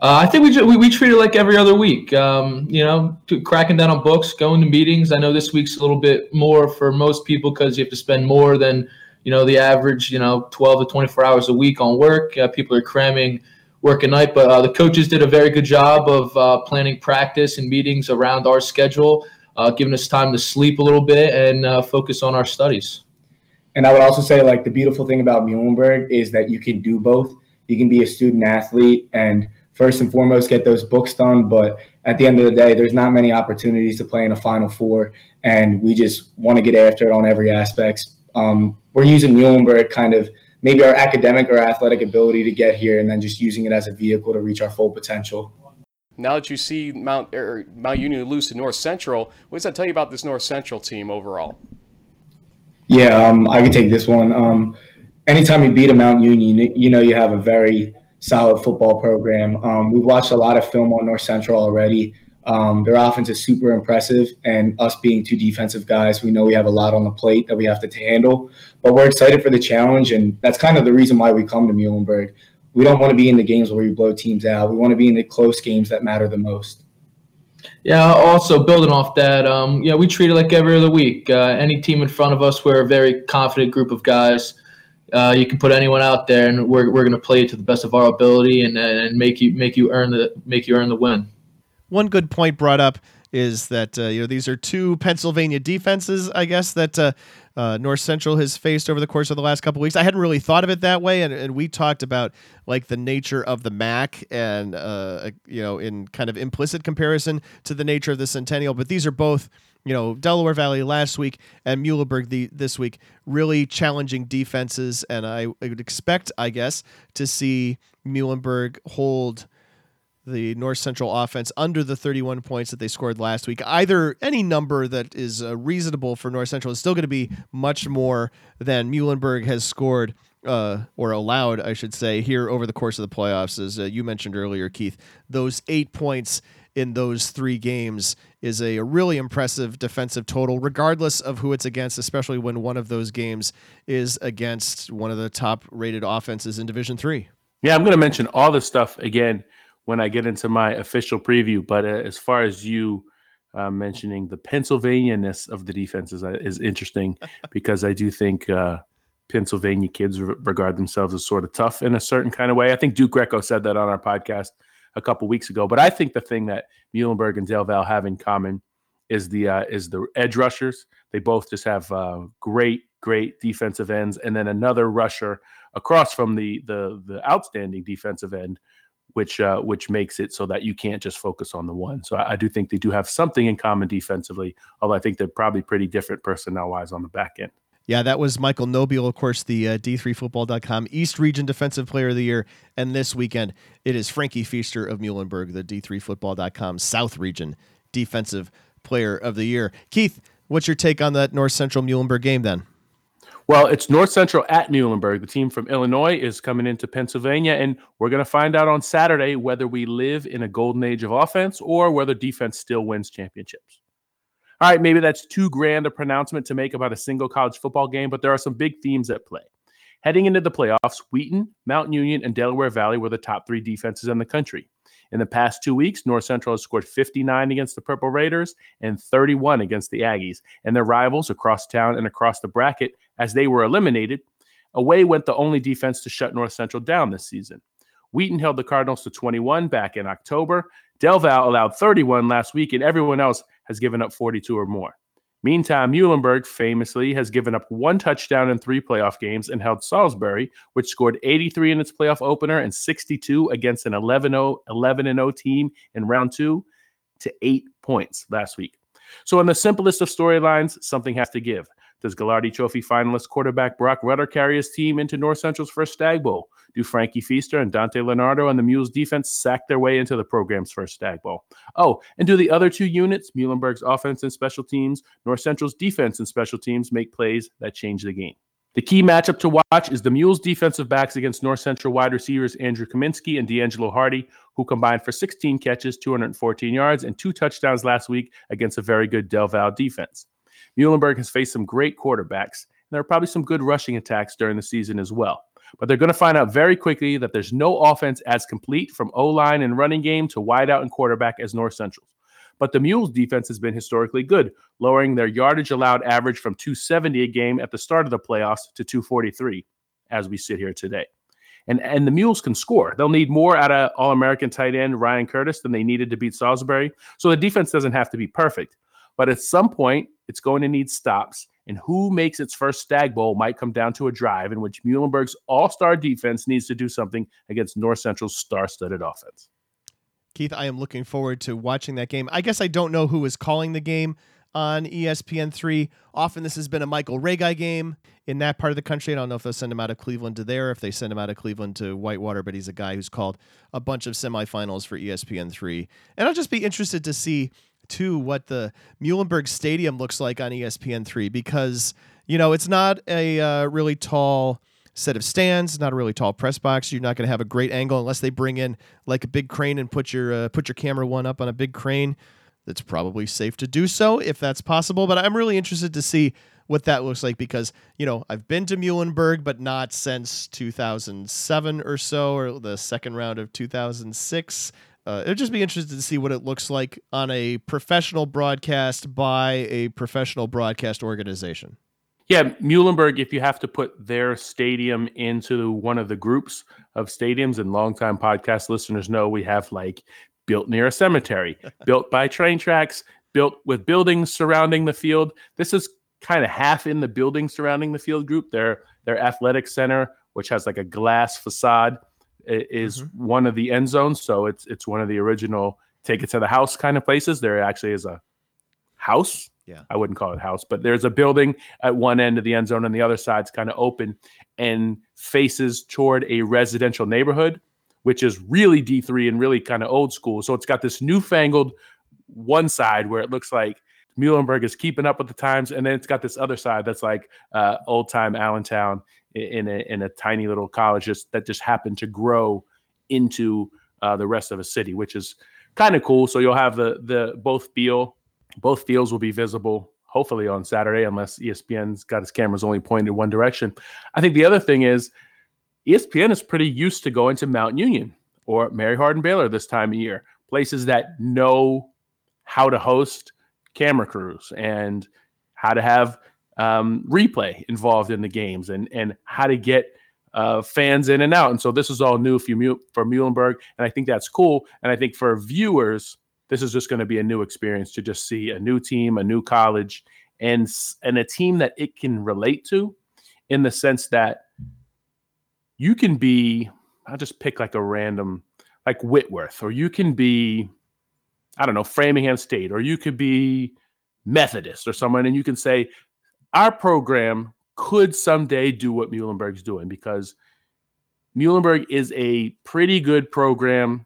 Uh, I think we, we, we treat it like every other week. Um, you know, cracking down on books, going to meetings. I know this week's a little bit more for most people because you have to spend more than you know the average. You know, twelve to twenty four hours a week on work. Uh, people are cramming work at night. But uh, the coaches did a very good job of uh, planning practice and meetings around our schedule, uh, giving us time to sleep a little bit and uh, focus on our studies. And I would also say, like, the beautiful thing about Muhlenberg is that you can do both. You can be a student athlete and first and foremost get those books done. But at the end of the day, there's not many opportunities to play in a Final Four, and we just want to get after it on every aspect. Um, we're using Muhlenberg kind of – maybe our academic or athletic ability to get here and then just using it as a vehicle to reach our full potential. Now that you see Mount er, Mount Union lose to North Central, what does that tell you about this North Central team overall? Yeah, um, I can take this one. Um, anytime you beat a Mount Union, you know you have a very solid football program. Um, we've watched a lot of film on North Central already. Um, their offense is super impressive, and us being two defensive guys, we know we have a lot on the plate that we have to handle. But we're excited for the challenge, and that's kind of the reason why we come to Muhlenberg. We don't want to be in the games where we blow teams out. We want to be in the close games that matter the most. Yeah. Also, building off that, um, yeah, we treat it like every other week. Uh, any team in front of us, we're a very confident group of guys. Uh, you can put anyone out there, and we're, we're going to play it to the best of our ability and, and make you make you earn the make you earn the win. One good point brought up is that uh, you know these are two Pennsylvania defenses, I guess that uh, uh, North Central has faced over the course of the last couple weeks. I hadn't really thought of it that way, and, and we talked about like the nature of the MAC, and uh, you know, in kind of implicit comparison to the nature of the Centennial. But these are both, you know, Delaware Valley last week and Muhlenberg the, this week, really challenging defenses, and I, I would expect, I guess, to see Muhlenberg hold the North Central offense under the 31 points that they scored last week. Either any number that is uh, reasonable for North Central is still going to be much more than Muhlenberg has scored uh, or allowed, I should say, here over the course of the playoffs. As uh, you mentioned earlier, Keith, those eight points in those three games is a, really impressive defensive total, regardless of who it's against, especially when one of those games is against one of the top rated offenses in Division Three. Yeah, I'm going to mention all this stuff again when I get into my official preview. But uh, as far as you uh, mentioning the Pennsylvania-ness of the defenses uh, is interesting because I do think uh, Pennsylvania kids re- regard themselves as sort of tough in a certain kind of way. I think Duke Greco said that on our podcast a couple weeks ago. But I think the thing that Muhlenberg and Del Val have in common is the uh, is the edge rushers. They both just have uh, great great defensive ends, and then another rusher across from the the the outstanding defensive end which uh, which makes it so that you can't just focus on the one. So I, I, do think they do have something in common defensively, although I think they're probably pretty different personnel wise on the back end. Yeah, that was Michael Nobile, of course, the uh, D3Football.com East Region Defensive Player of the Year. And this weekend, it is Frankie Feaster of Muhlenberg, the D3Football.com South Region Defensive Player of the Year. Keith, what's your take on that North Central Muhlenberg game then? Well, it's North Central at Muhlenberg. The team from Illinois is coming into Pennsylvania, and we're going to find out on Saturday whether we live in a golden age of offense or whether defense still wins championships. All right, maybe that's too grand a pronouncement to make about a single college football game, but there are some big themes at play. Heading into the playoffs, Wheaton, Mount Union, and Delaware Valley were the top three defenses in the country. In the past two weeks, North Central has scored 59 against the Purple Raiders and 31 against the Aggies, and their rivals across town and across the bracket, as they were eliminated, away went the only defense to shut North Central down this season. Wheaton held the Cardinals to 21 back in October. Del Val allowed 31 last week, and everyone else has given up 42 or more. Meantime, Muhlenberg famously has given up one touchdown in three playoff games and held Salisbury, which scored 83 in its playoff opener and 62 against an 11 0 team in round two, to eight points last week. So, in the simplest of storylines, something has to give. Does Gagliardi Trophy finalist quarterback Broc Rutter carry his team into North Central's first Stag Bowl? Do Frankie Feaster and Dante Leonardo and the Mules defense sack their way into the program's first Stag Bowl? Oh, and do the other two units, Muhlenberg's offense and special teams, North Central's defense and special teams, make plays that change the game? The key matchup to watch is the Mules defensive backs against North Central wide receivers Andrew Kamienski and D'Angelo Hardy, who combined for 16 catches, 214 yards, and two touchdowns last week against a very good Del Val defense. Muhlenberg has faced some great quarterbacks, and there are probably some good rushing attacks during the season as well. But they're going to find out very quickly that there's no offense as complete from O line and running game to wideout and quarterback as North Central's. But the Mules defense has been historically good, lowering their yardage allowed average from 270 a game at the start of the playoffs to 243 as we sit here today. And, and the Mules can score. They'll need more out of All American tight end Ryan Curtis than they needed to beat Salisbury. So the defense doesn't have to be perfect. But at some point, it's going to need stops. And who makes its first Stag Bowl might come down to a drive in which Muhlenberg's all star defense needs to do something against North Central's star studded offense. Keith, I am looking forward to watching that game. I guess I don't know who is calling the game. on E ESPN3. Often this has been a Michael Ray guy game in that part of the country. I don't know if they'll send him out of Cleveland to there, if they send him out of Cleveland to Whitewater, but he's a guy who's called a bunch of semifinals for E ESPN3. And I'll just be interested to see, too, what the Muhlenberg Stadium looks like on E ESPN3 because, you know, it's not a uh, really tall set of stands, not a really tall press box. You're not going to have a great angle unless they bring in like a big crane and put your uh, put your camera one up on a big crane. That's probably safe to do so if that's possible. But I'm really interested to see what that looks like because you know I've been to Muhlenberg, but not since 2007 or so, or the second round of 2006. Uh, it'd just be interested to see what it looks like on a professional broadcast by a professional broadcast organization. Yeah, Muhlenberg, if you have to put their stadium into one of the groups of stadiums, and longtime podcast listeners know we have like built near a cemetery, built by train tracks, built with buildings surrounding the field. This is kind of half in the building surrounding the field group. Their their athletic center, which has like a glass facade, is one of the end zones. So it's it's one of the original take it to the house kind of places. There actually is a house. Yeah. I wouldn't call it house, but there's a building at one end of the end zone and the other side's kind of open and faces toward a residential neighborhood, which is really D3 and really kind of old school. So it's got this newfangled one side where it looks like Muhlenberg is keeping up with the times, and then it's got this other side that's like uh, old time Allentown in a, in a tiny little college just, that just happened to grow into uh, the rest of a city, which is kind of cool. So you'll have the the both feel both fields will be visible hopefully on Saturday, unless ESPN's got its cameras only pointed one direction. I think the other thing is ESPN is pretty used to going to Mount Union or Mary Hardin Baylor this time of year, places that know how to host camera crews and how to have um, replay involved in the games and and how to get uh, fans in and out. And so this is all new for, Mu- for Muhlenberg, and I think that's cool. And I think for viewers, this is just going to be a new experience to just see a new team, a new college, and and a team that it can relate to, in the sense that you can be. I'll just pick like a random, like Whitworth, or you can be, I don't know, Framingham State, or you could be Methodist or someone, and you can say, our program could someday do what Muhlenberg's doing because Muhlenberg is a pretty good program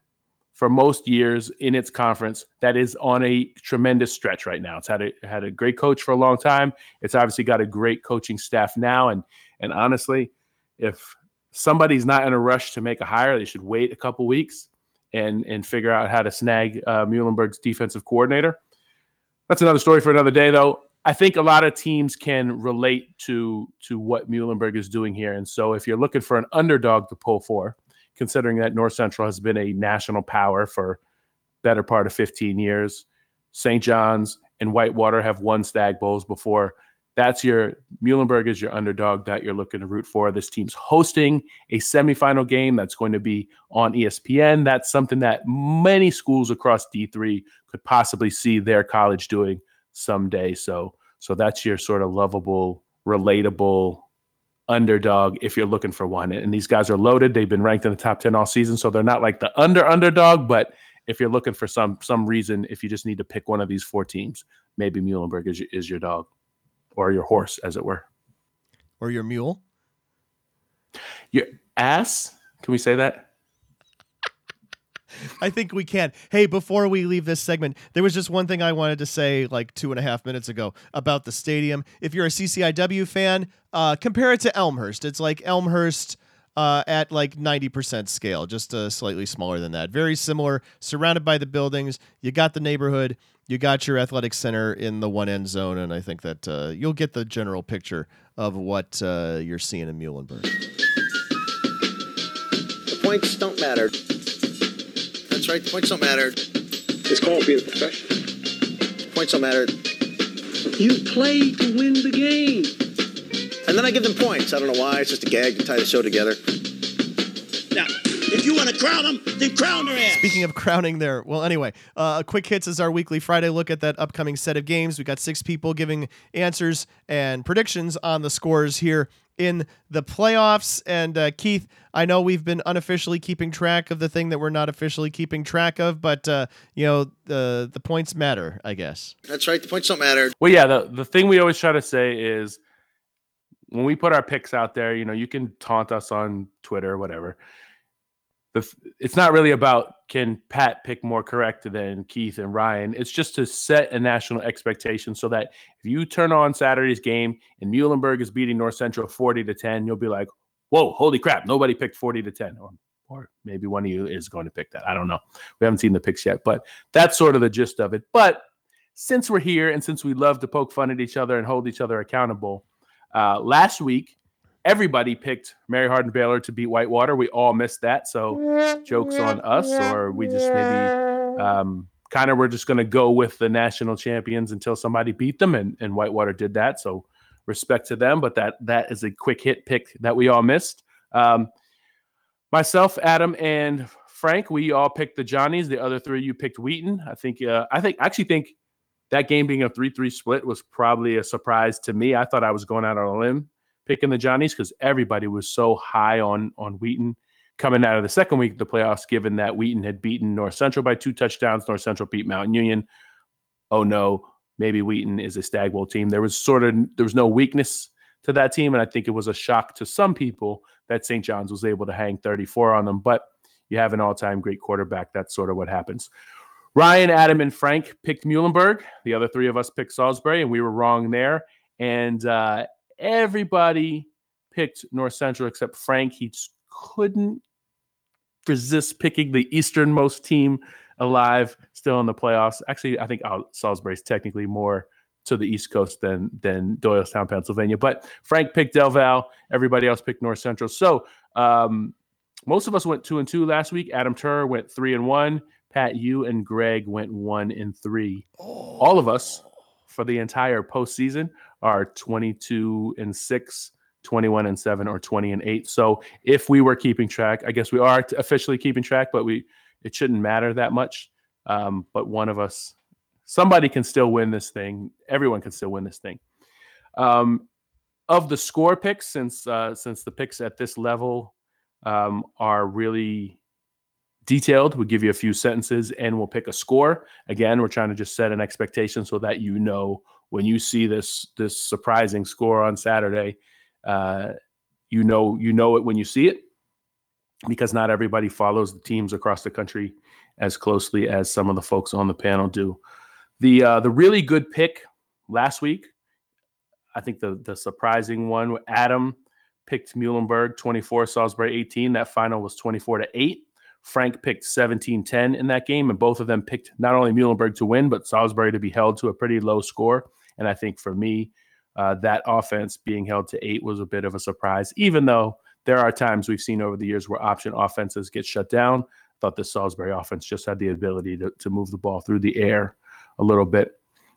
for most years in its conference that is on a tremendous stretch right now. It's had a had a great coach for a long time. It's obviously got a great coaching staff now and and honestly, if somebody's not in a rush to make a hire, they should wait a couple weeks and and figure out how to snag uh, Muhlenberg's defensive coordinator. That's another story for another day, though. I think a lot of teams can relate to to what Muhlenberg is doing here, and so if you're looking for an underdog to pull for, considering that North Central has been a national power for better part of 15 years, St. John's and Whitewater have won Stag Bowls before. That's your Muhlenberg is your underdog that you're looking to root for. This team's hosting a semifinal game that's going to be on ESPN. That's something that many schools across D3 could possibly see their college doing someday. So so that's your sort of lovable, relatable underdog if you're looking for one. And these guys are loaded. They've been ranked in the top 10 all season, so they're not like the under underdog, but if you're looking for some some reason, if you just need to pick one of these four teams, maybe Muhlenberg is, is your dog or your horse, as it were. Or your mule. Your ass? Can we say that? I think we can. Hey, before we leave this segment, there was just one thing I wanted to say like two and a half minutes ago about the stadium. If you're a CCIW fan, uh, compare it to Elmhurst. It's like Elmhurst uh, at like 90% scale, just uh, slightly smaller than that. Very similar, surrounded by the buildings. You got the neighborhood, you got your athletic center in the one end zone, and I think that uh, you'll get the general picture of what uh, you're seeing in Muhlenberg. The points don't matter. That's right, the points don't matter. It's called being a professional. Points don't matter. You play to win the game. And then I give them points. I don't know why. It's just a gag to tie the show together. Now, if you want to crown them, then crown their ass. Speaking of crowning there, well, anyway, uh, Quick Hits is our weekly Friday look at that upcoming set of games. We got six people giving answers and predictions on the scores here in the playoffs. And uh, Keith, I know we've been unofficially keeping track of the thing that we're not officially keeping track of, but uh, you know the the points matter, I guess. That's right. The points don't matter. Well, yeah, the the thing we always try to say is when we put our picks out there, you know, you can taunt us on Twitter or whatever. The, it's not really about can Pat pick more correct than Keith and Ryan. It's just to set a national expectation so that if you turn on Saturday's game and Muhlenberg is beating North Central 40 to 10, you'll be like, whoa, holy crap, nobody picked 40 to 10. Or, or maybe one of you is going to pick that. I don't know. We haven't seen the picks yet, but that's sort of the gist of it. But since we're here and since we love to poke fun at each other and hold each other accountable, uh, last week, everybody picked Mary Hardin Baylor to beat Whitewater. We all missed that. So jokes on us, or we just maybe um, kind of we're just going to go with the national champions until somebody beat them, and, and Whitewater did that. So respect to them, but that that is a quick hit pick that we all missed. Um, myself, Adam, and Frank, we all picked the Johnnies. The other three, you picked Wheaton. I think. Uh, I think. I actually think that game being a three-three split was probably a surprise to me. I thought I was going out on a limb picking the Johnnies because everybody was so high on on Wheaton coming out of the second week of the playoffs, given that Wheaton had beaten North Central by two touchdowns. North Central beat Mount Union. Oh no, maybe Wheaton is a Stag Bowl team. There was sort of there was no weakness to that team, and I think it was a shock to some people that St. John's was able to hang 34 on them. But you have an all-time great quarterback. That's sort of what happens. Ryan, Adam, and Frank picked Muhlenberg. The other three of us picked Salisbury, and we were wrong there. And uh, everybody picked North Central except Frank. He couldn't resist picking the easternmost team alive, still in the playoffs. Actually, I think oh, Salisbury's technically more to the East Coast than than Doylestown, Pennsylvania. But Frank picked Del Val. Everybody else picked North Central. So um, most of us went two and two last week. Adam Turr went three and one. Pat, you and Greg went one and three. All of us for the entire postseason are 22 and 6 21 and 7 or 20 and 8 so if we were keeping track i guess we are officially keeping track but we it shouldn't matter that much. Um, but one of us somebody can still win this thing. Everyone can still win this thing. Um, of the score picks since uh, since the picks at this level um, are really detailed we'll give you a few sentences and we'll pick a score. Again we're trying to just set an expectation so that you know when you see this this surprising score on Saturday, uh, you know you know it when you see it because not everybody follows the teams across the country as closely as some of the folks on the panel do. The uh, the really good pick last week, I think the the surprising one, Adam picked Muhlenberg 24, Salisbury 18. That final was 24 to 8. Frank picked 17 10 in that game, and both of them picked not only Muhlenberg to win, but Salisbury to be held to a pretty low score. And I think for me, uh, that offense being held to eight was a bit of a surprise, even though there are times we've seen over the years where option offenses get shut down. I thought the Salisbury offense just had the ability to, to move the ball through the air a little bit.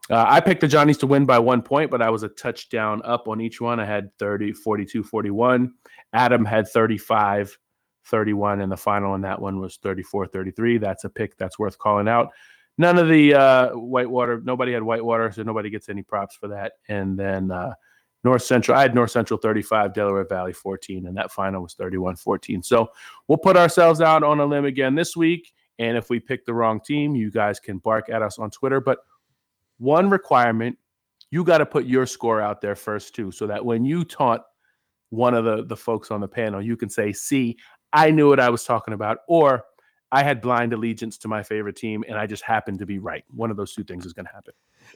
Uh, I picked the Johnnies to win by one point, but I was a touchdown up on each one. I had 30, 42, 41. Adam had 35, 31, and the final on that one was 34, 33. That's a pick that's worth calling out none of the uh, Whitewater, nobody had Whitewater, so nobody gets any props for that. And then uh, North Central, I had North Central 35, Delaware Valley 14, and that final was 31 14. So we'll put ourselves out on a limb again this week. And if we pick the wrong team, you guys can bark at us on Twitter. But one requirement, you got to put your score out there first, too, so that when you taunt one of the, the folks on the panel, you can say, see, I knew what I was talking about, or I had blind allegiance to my favorite team, and I just happened to be right. One of those two things is going to happen.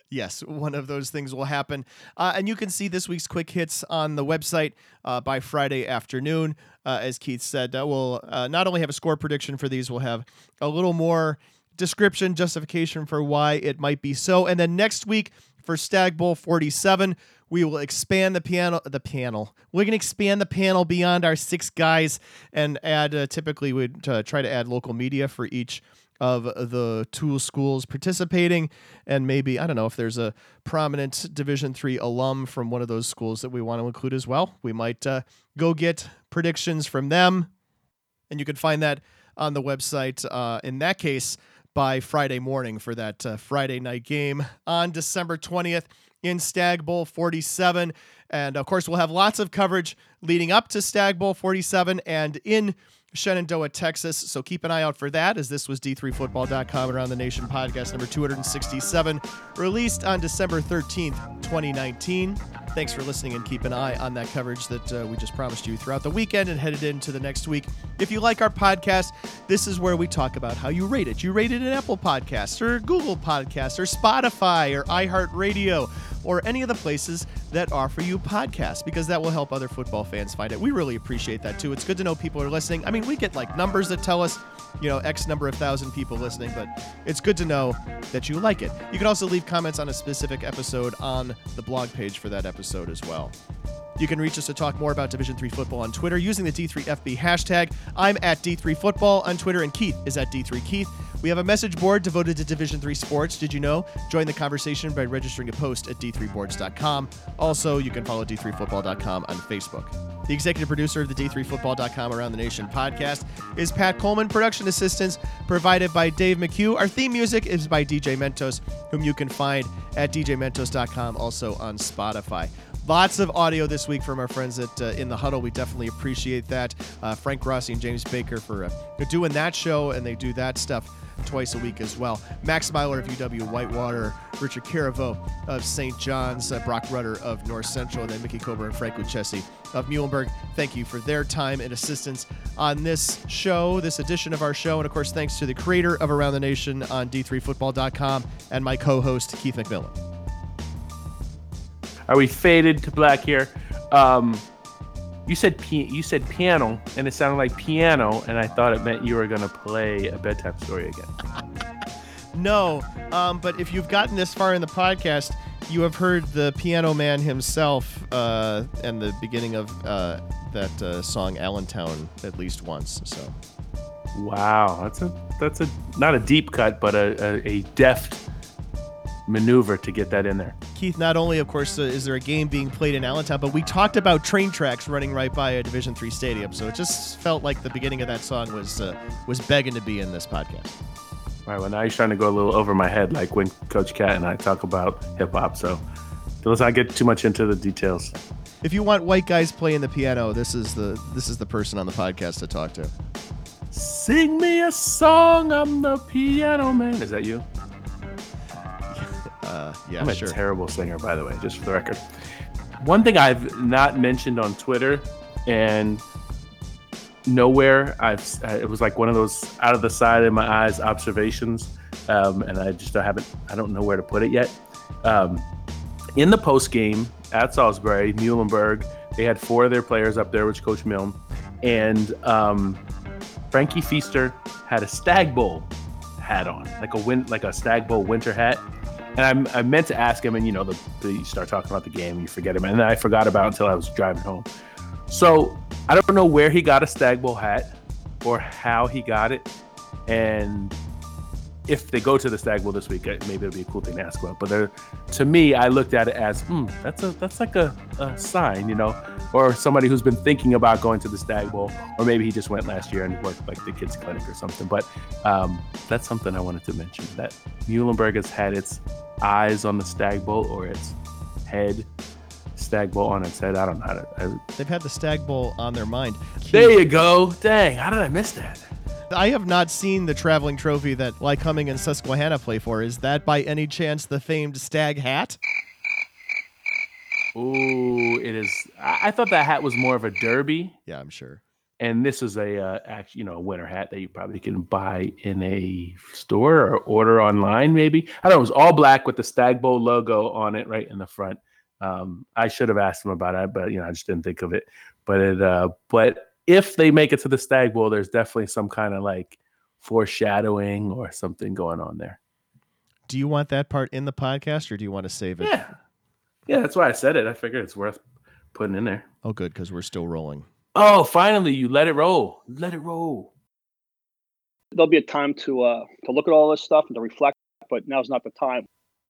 Yes, one of those things will happen. Uh, and you can see this week's quick hits on the website uh, by Friday afternoon. Uh, as Keith said, uh, we'll uh, not only have a score prediction for these, we'll have a little more description, justification for why it might be so. And then next week for Stag Bowl 47, we will expand the piano. The panel. We're gonna expand the panel beyond our six guys and add. Uh, typically, we'd uh, try to add local media for each of the two schools participating and maybe i don't know if there's a prominent division three alum from one of those schools that we want to include as well we might uh, go get predictions from them and you can find that on the website uh, in that case by friday morning for that uh, friday night game on december 20th in Stag Bowl 47. And of course, we'll have lots of coverage leading up to Stag Bowl 47 and in Shenandoah, Texas. So keep an eye out for that, as this was D3Football.com Around the Nation podcast number 267, released on December 13th, 2019. Thanks for listening and keep an eye on that coverage that uh, we just promised you throughout the weekend and headed into the next week. If you like our podcast, this is where we talk about how you rate it. You rate it in Apple Podcasts or Google Podcasts or Spotify or iHeartRadio or any of the places that offer you podcasts because that will help other football fans find it. We really appreciate that too. It's good to know people are listening. I mean, we get like numbers that tell us, you know, X number of thousand people listening, but it's good to know that you like it. You can also leave comments on a specific episode on the blog page for that episode as well. You can reach us to talk more about Division 3 football on Twitter using the D3FB hashtag. I'm at D3Football on Twitter, and Keith is at D3Keith. We have a message board devoted to Division 3 sports. Did you know? Join the conversation by registering a post at d3boards.com. Also, you can follow d3football.com on Facebook. The executive producer of the D3Football.com Around the Nation podcast is Pat Coleman. Production assistance provided by Dave McHugh. Our theme music is by DJ Mentos, whom you can find at djmentos.com, also on Spotify. Lots of audio this week from our friends at uh, In the Huddle. We definitely appreciate that. Uh, Frank Rossi and James Baker for uh, doing that show, and they do that stuff twice a week as well. Max Meylor of UW Whitewater, Richard Caraveau of St. John's, uh, Broc Rutter of North Central, and then Mickey Kober and Frank Lucchesi of Muhlenberg. Thank you for their time and assistance on this show, this edition of our show. And of course, thanks to the creator of Around the Nation on D3Football.com and my co host, Keith McMillan. Are we faded to black here? Um, you said you said piano, and it sounded like piano, and I thought it meant you were going to play a bedtime story again. no, um, but if you've gotten this far in the podcast, you have heard the piano man himself uh, and the beginning of uh, that uh, song Allentown at least once. So, wow, that's a that's a not a deep cut, but a, a, a deft maneuver to get that in there. Keith, not only, of course, uh, is there a game being played in Allentown, but we talked about train tracks running right by a Division three stadium. So it just felt like the beginning of that song was uh, was begging to be in this podcast. All right, well, now he's trying to go a little over my head, like when Coach Cat and I talk about hip hop. So let's not get too much into the details. If you want white guys playing the piano, this is the this is the person on the podcast to talk to. Sing me a song, I'm the piano man. Is that you? Uh, yeah, I'm a sure. terrible singer, by the way, just for the record. One thing I've not mentioned on Twitter and nowhere I've it was like one of those out of the side of my eyes observations, um, and I just haven't I don't know where to put it yet. Um, in the post game at Salisbury, Muhlenberg, they had four of their players up there, which Coach Milne, and um, Frankie Feaster had a Stag Bowl hat on, like a win, like a Stag Bowl winter hat. And I, I meant to ask him, and you know, the, the, you start talking about the game, and you forget him, and then I forgot about until I was driving home. So I don't know where he got a Stag Bowl hat or how he got it, and if they go to the Stag Bowl this week, uh, maybe it'll be a cool thing to ask about. But to me, I looked at it as, hmm, that's a that's like a, a sign, you know, or somebody who's been thinking about going to the Stag Bowl, or maybe he just went last year and worked like the kids clinic or something. But um, that's something I wanted to mention that Muhlenberg has had its eyes on the Stag Bowl or its head Stag Bowl on its head. I don't know how to. I, They've had the Stag Bowl on their mind. there you go. Dang, how did I miss that? I have not seen the traveling trophy that Lycoming and Susquehanna play for. Is that by any chance the famed Stag hat? Ooh, it is. I, I thought that hat was more of a derby. Yeah, I'm sure. And this is a uh, act, you know, a winter hat that you probably can buy in a store or order online. Maybe I don't know. It was all black with the Stag Bowl logo on it, right in the front. Um, I should have asked him about it, but you know, I just didn't think of it. But it, uh, but if they make it to the Stag Bowl, there's definitely some kind of like foreshadowing or something going on there. Do you want that part in the podcast, or do you want to save it? Yeah, yeah, that's why I said it. I figured it's worth putting in there. Oh, good, because we're still rolling. Oh, finally, you let it roll. Let it roll. There'll be a time to uh, to look at all this stuff and to reflect, but now's not the time.